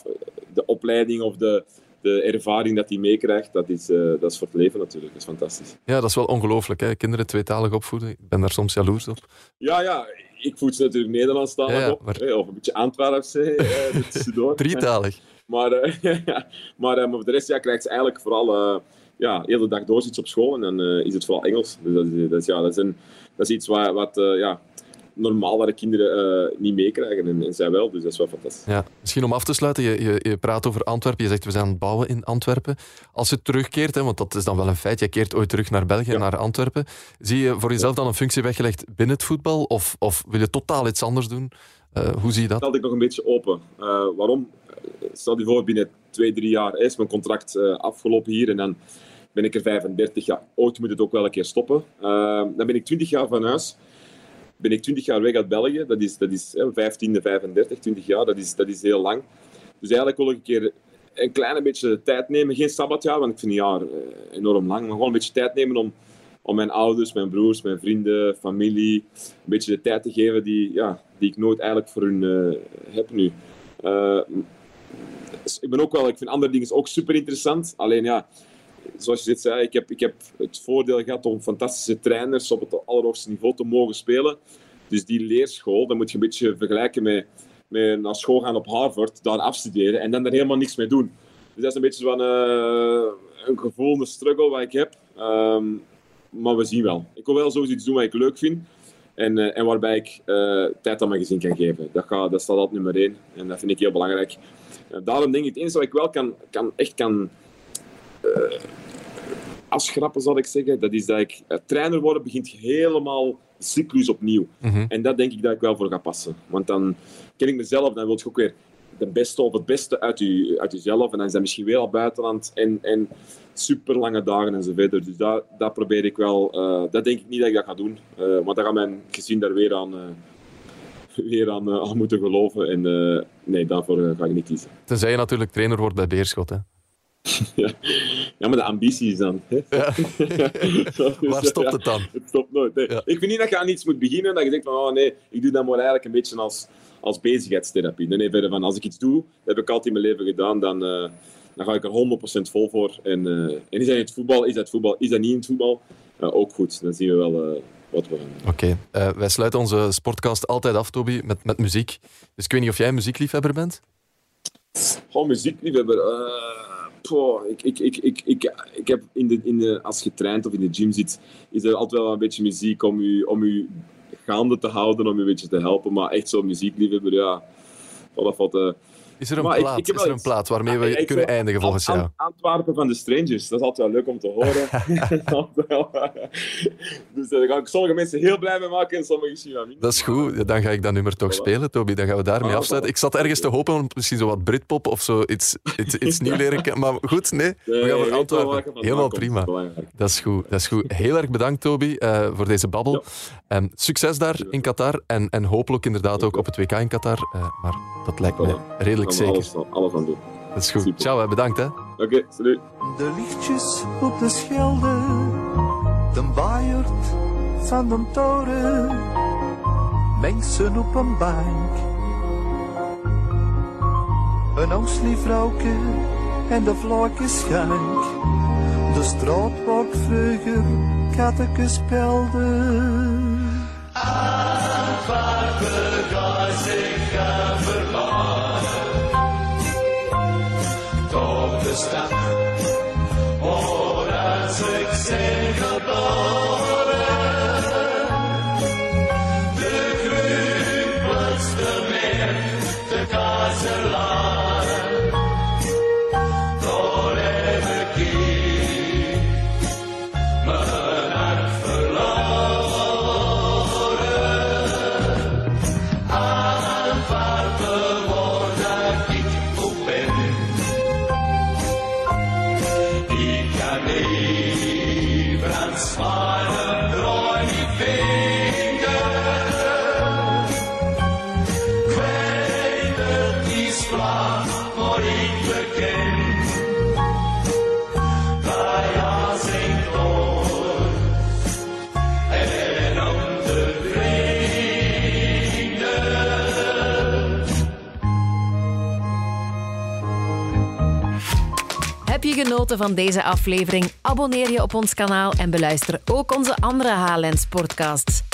I: de opleiding of de, de ervaring dat hij meekrijgt, dat is, dat is voor het leven natuurlijk. Dat is fantastisch.
B: Ja, dat is wel ongelooflijk, hè? kinderen tweetalig opvoeden. Ik ben daar soms jaloers op.
I: Ja, ja, ik voed ze natuurlijk Nederlandstalig
B: Ja, ja,
I: op.
B: maar-
I: hè, Of een beetje tussendoor.
B: Drietalig.
I: Maar, eh, maar, eh, maar voor de rest ja, krijgt ze eigenlijk vooral eh, ja, de hele dag door zit ze op school en dan is het vooral Engels. Dus dat is, dat is, ja, dat is, een, dat is iets wat, wat ja, de kinderen niet meekrijgen en, en zij wel. Dus dat is wel fantastisch.
B: Ja, misschien om af te sluiten, je, je, je praat over Antwerpen, je zegt we zijn aan het bouwen in Antwerpen. Als je terugkeert, hè, want dat is dan wel een feit, je keert ooit terug naar België,
I: Ja.
B: naar Antwerpen. Zie je voor jezelf dan een functie weggelegd binnen het voetbal of, of wil je totaal iets anders doen? Hoe zie je dat?
I: Dat had ik nog een beetje open. Waarom? Eh, Stel je voor, binnen twee, drie jaar is mijn contract eh, afgelopen hier en dan ben ik er 35. Ja, ooit moet het ook wel een keer stoppen. Eh, dan ben ik 20 jaar van huis. Ben ik 20 jaar weg uit België. Dat is, dat is hè, 15e, 35, 20 jaar. Dat is, dat is heel lang. Dus eigenlijk wil ik een keer een klein beetje tijd nemen. Geen sabbatjaar, want ik vind een jaar eh, enorm lang. Maar gewoon een beetje tijd nemen om, om mijn ouders, mijn broers, mijn vrienden, familie... een beetje de tijd te geven die, ja, die ik nooit eigenlijk voor hun heb nu. Ik ben ook wel, ik vind andere dingen ook super interessant. Alleen ja, zoals je dit zei, ik heb, ik heb het voordeel gehad om fantastische trainers op het allerhoogste niveau te mogen spelen. Dus die leerschool, dat moet je een beetje vergelijken met, met naar school gaan op Harvard, daar afstuderen en dan er helemaal niks mee doen. Dus dat is een beetje van eh, een gevoel, een struggle wat ik heb. Ehm, maar we zien wel. Ik wil wel zoiets doen wat ik leuk vind. En, eh, en waarbij ik eh, tijd aan mijn gezin kan geven. Dat, gaat, dat staat altijd nummer één. En dat vind ik heel belangrijk. En daarom denk ik, het enige wat ik wel kan, kan, echt kan eh, afschrappen, zal ik zeggen, dat is dat ik eh, trainer worden begint helemaal de cyclus opnieuw.
B: Mhm.
I: En dat denk ik dat ik wel voor ga passen. Want dan ken ik mezelf, dan wil je ook weer de beste of het beste uit, u, uit jezelf. En dan is dat misschien weer al buitenland en, en super lange dagen en zo verder. Dus dat, dat probeer ik wel. eh, dat denk ik niet dat ik dat ga doen. Eh, want dan gaat mijn gezin daar weer aan, eh, weer aan, eh, aan moeten geloven. En eh, nee, daarvoor eh, ga ik niet kiezen.
B: Tenzij je natuurlijk trainer wordt bij Beerschot. Hè.
I: ja. ja, maar de ambitie is dan. Hè?
B: Ja.
I: Dus,
B: Waar stopt het dan?
I: Het stopt nooit. nee. Ik vind niet dat je aan iets moet beginnen dat je denkt van, oh nee, ik doe dat maar eigenlijk een beetje als, als bezigheidstherapie. Nee, nee, verder van, als ik iets doe, dat heb ik altijd in mijn leven gedaan, dan, dan ga ik er 100% vol voor. En, eh, en is dat in het voetbal, is dat voetbal, is dat niet in het voetbal, ook goed. Dan zien we wel wat we gaan doen.
B: Oké, eh, wij sluiten onze sportcast altijd af, Toby, met, met muziek. Dus ik weet niet of jij een muziekliefhebber bent?
I: Gewoon muziekliefhebber. Uh, ik, ik, ik, ik, ik, ik heb in de, in de, als je traint of in de gym zit, is er altijd wel een beetje muziek om je, om je gaande te houden, om je een beetje te helpen. Maar echt zo'n muziekliefhebber, ja, dat valt... Uh,
B: is er een, plaat, ik, is er een plaat waarmee we kunnen eindigen volgens jou?
I: Antwerpen van de Strangers, dat is altijd wel leuk om te horen. dus daar ga ik sommige mensen heel blij mee maken en sommige misschien wel minder.
B: Dat is goed, dan ga ik dat nummer toch spelen, Toby. Dan gaan we daarmee ah, afsluiten. Ik zat ergens te hopen om misschien zo wat Britpop of zo iets, iets, iets nieuw leren kennen. Maar goed, nee, we gaan voor Antwerpen. Helemaal prima. Dat is goed, dat is goed. Heel erg bedankt, Toby, uh, voor deze babbel. Um, succes daar in Qatar en, en hopelijk inderdaad ook op het WK in Qatar. Uh, maar dat lijkt me redelijk zeker.
I: Alles, alles aan doen.
B: Dat is goed. Ciao, bedankt. hè.
I: Oké, okay, salut.
J: De lichtjes op de schelde, de baaierd van de toren, mensen op een bank. Een vrouwke en de vlakke schank. De straat wordt vroeger katteke spelde. Antwerpen, ga zich stad. Horas ik
A: genoten van deze aflevering? Abonneer je op ons kanaal en beluister ook onze andere HLN Sportcasts.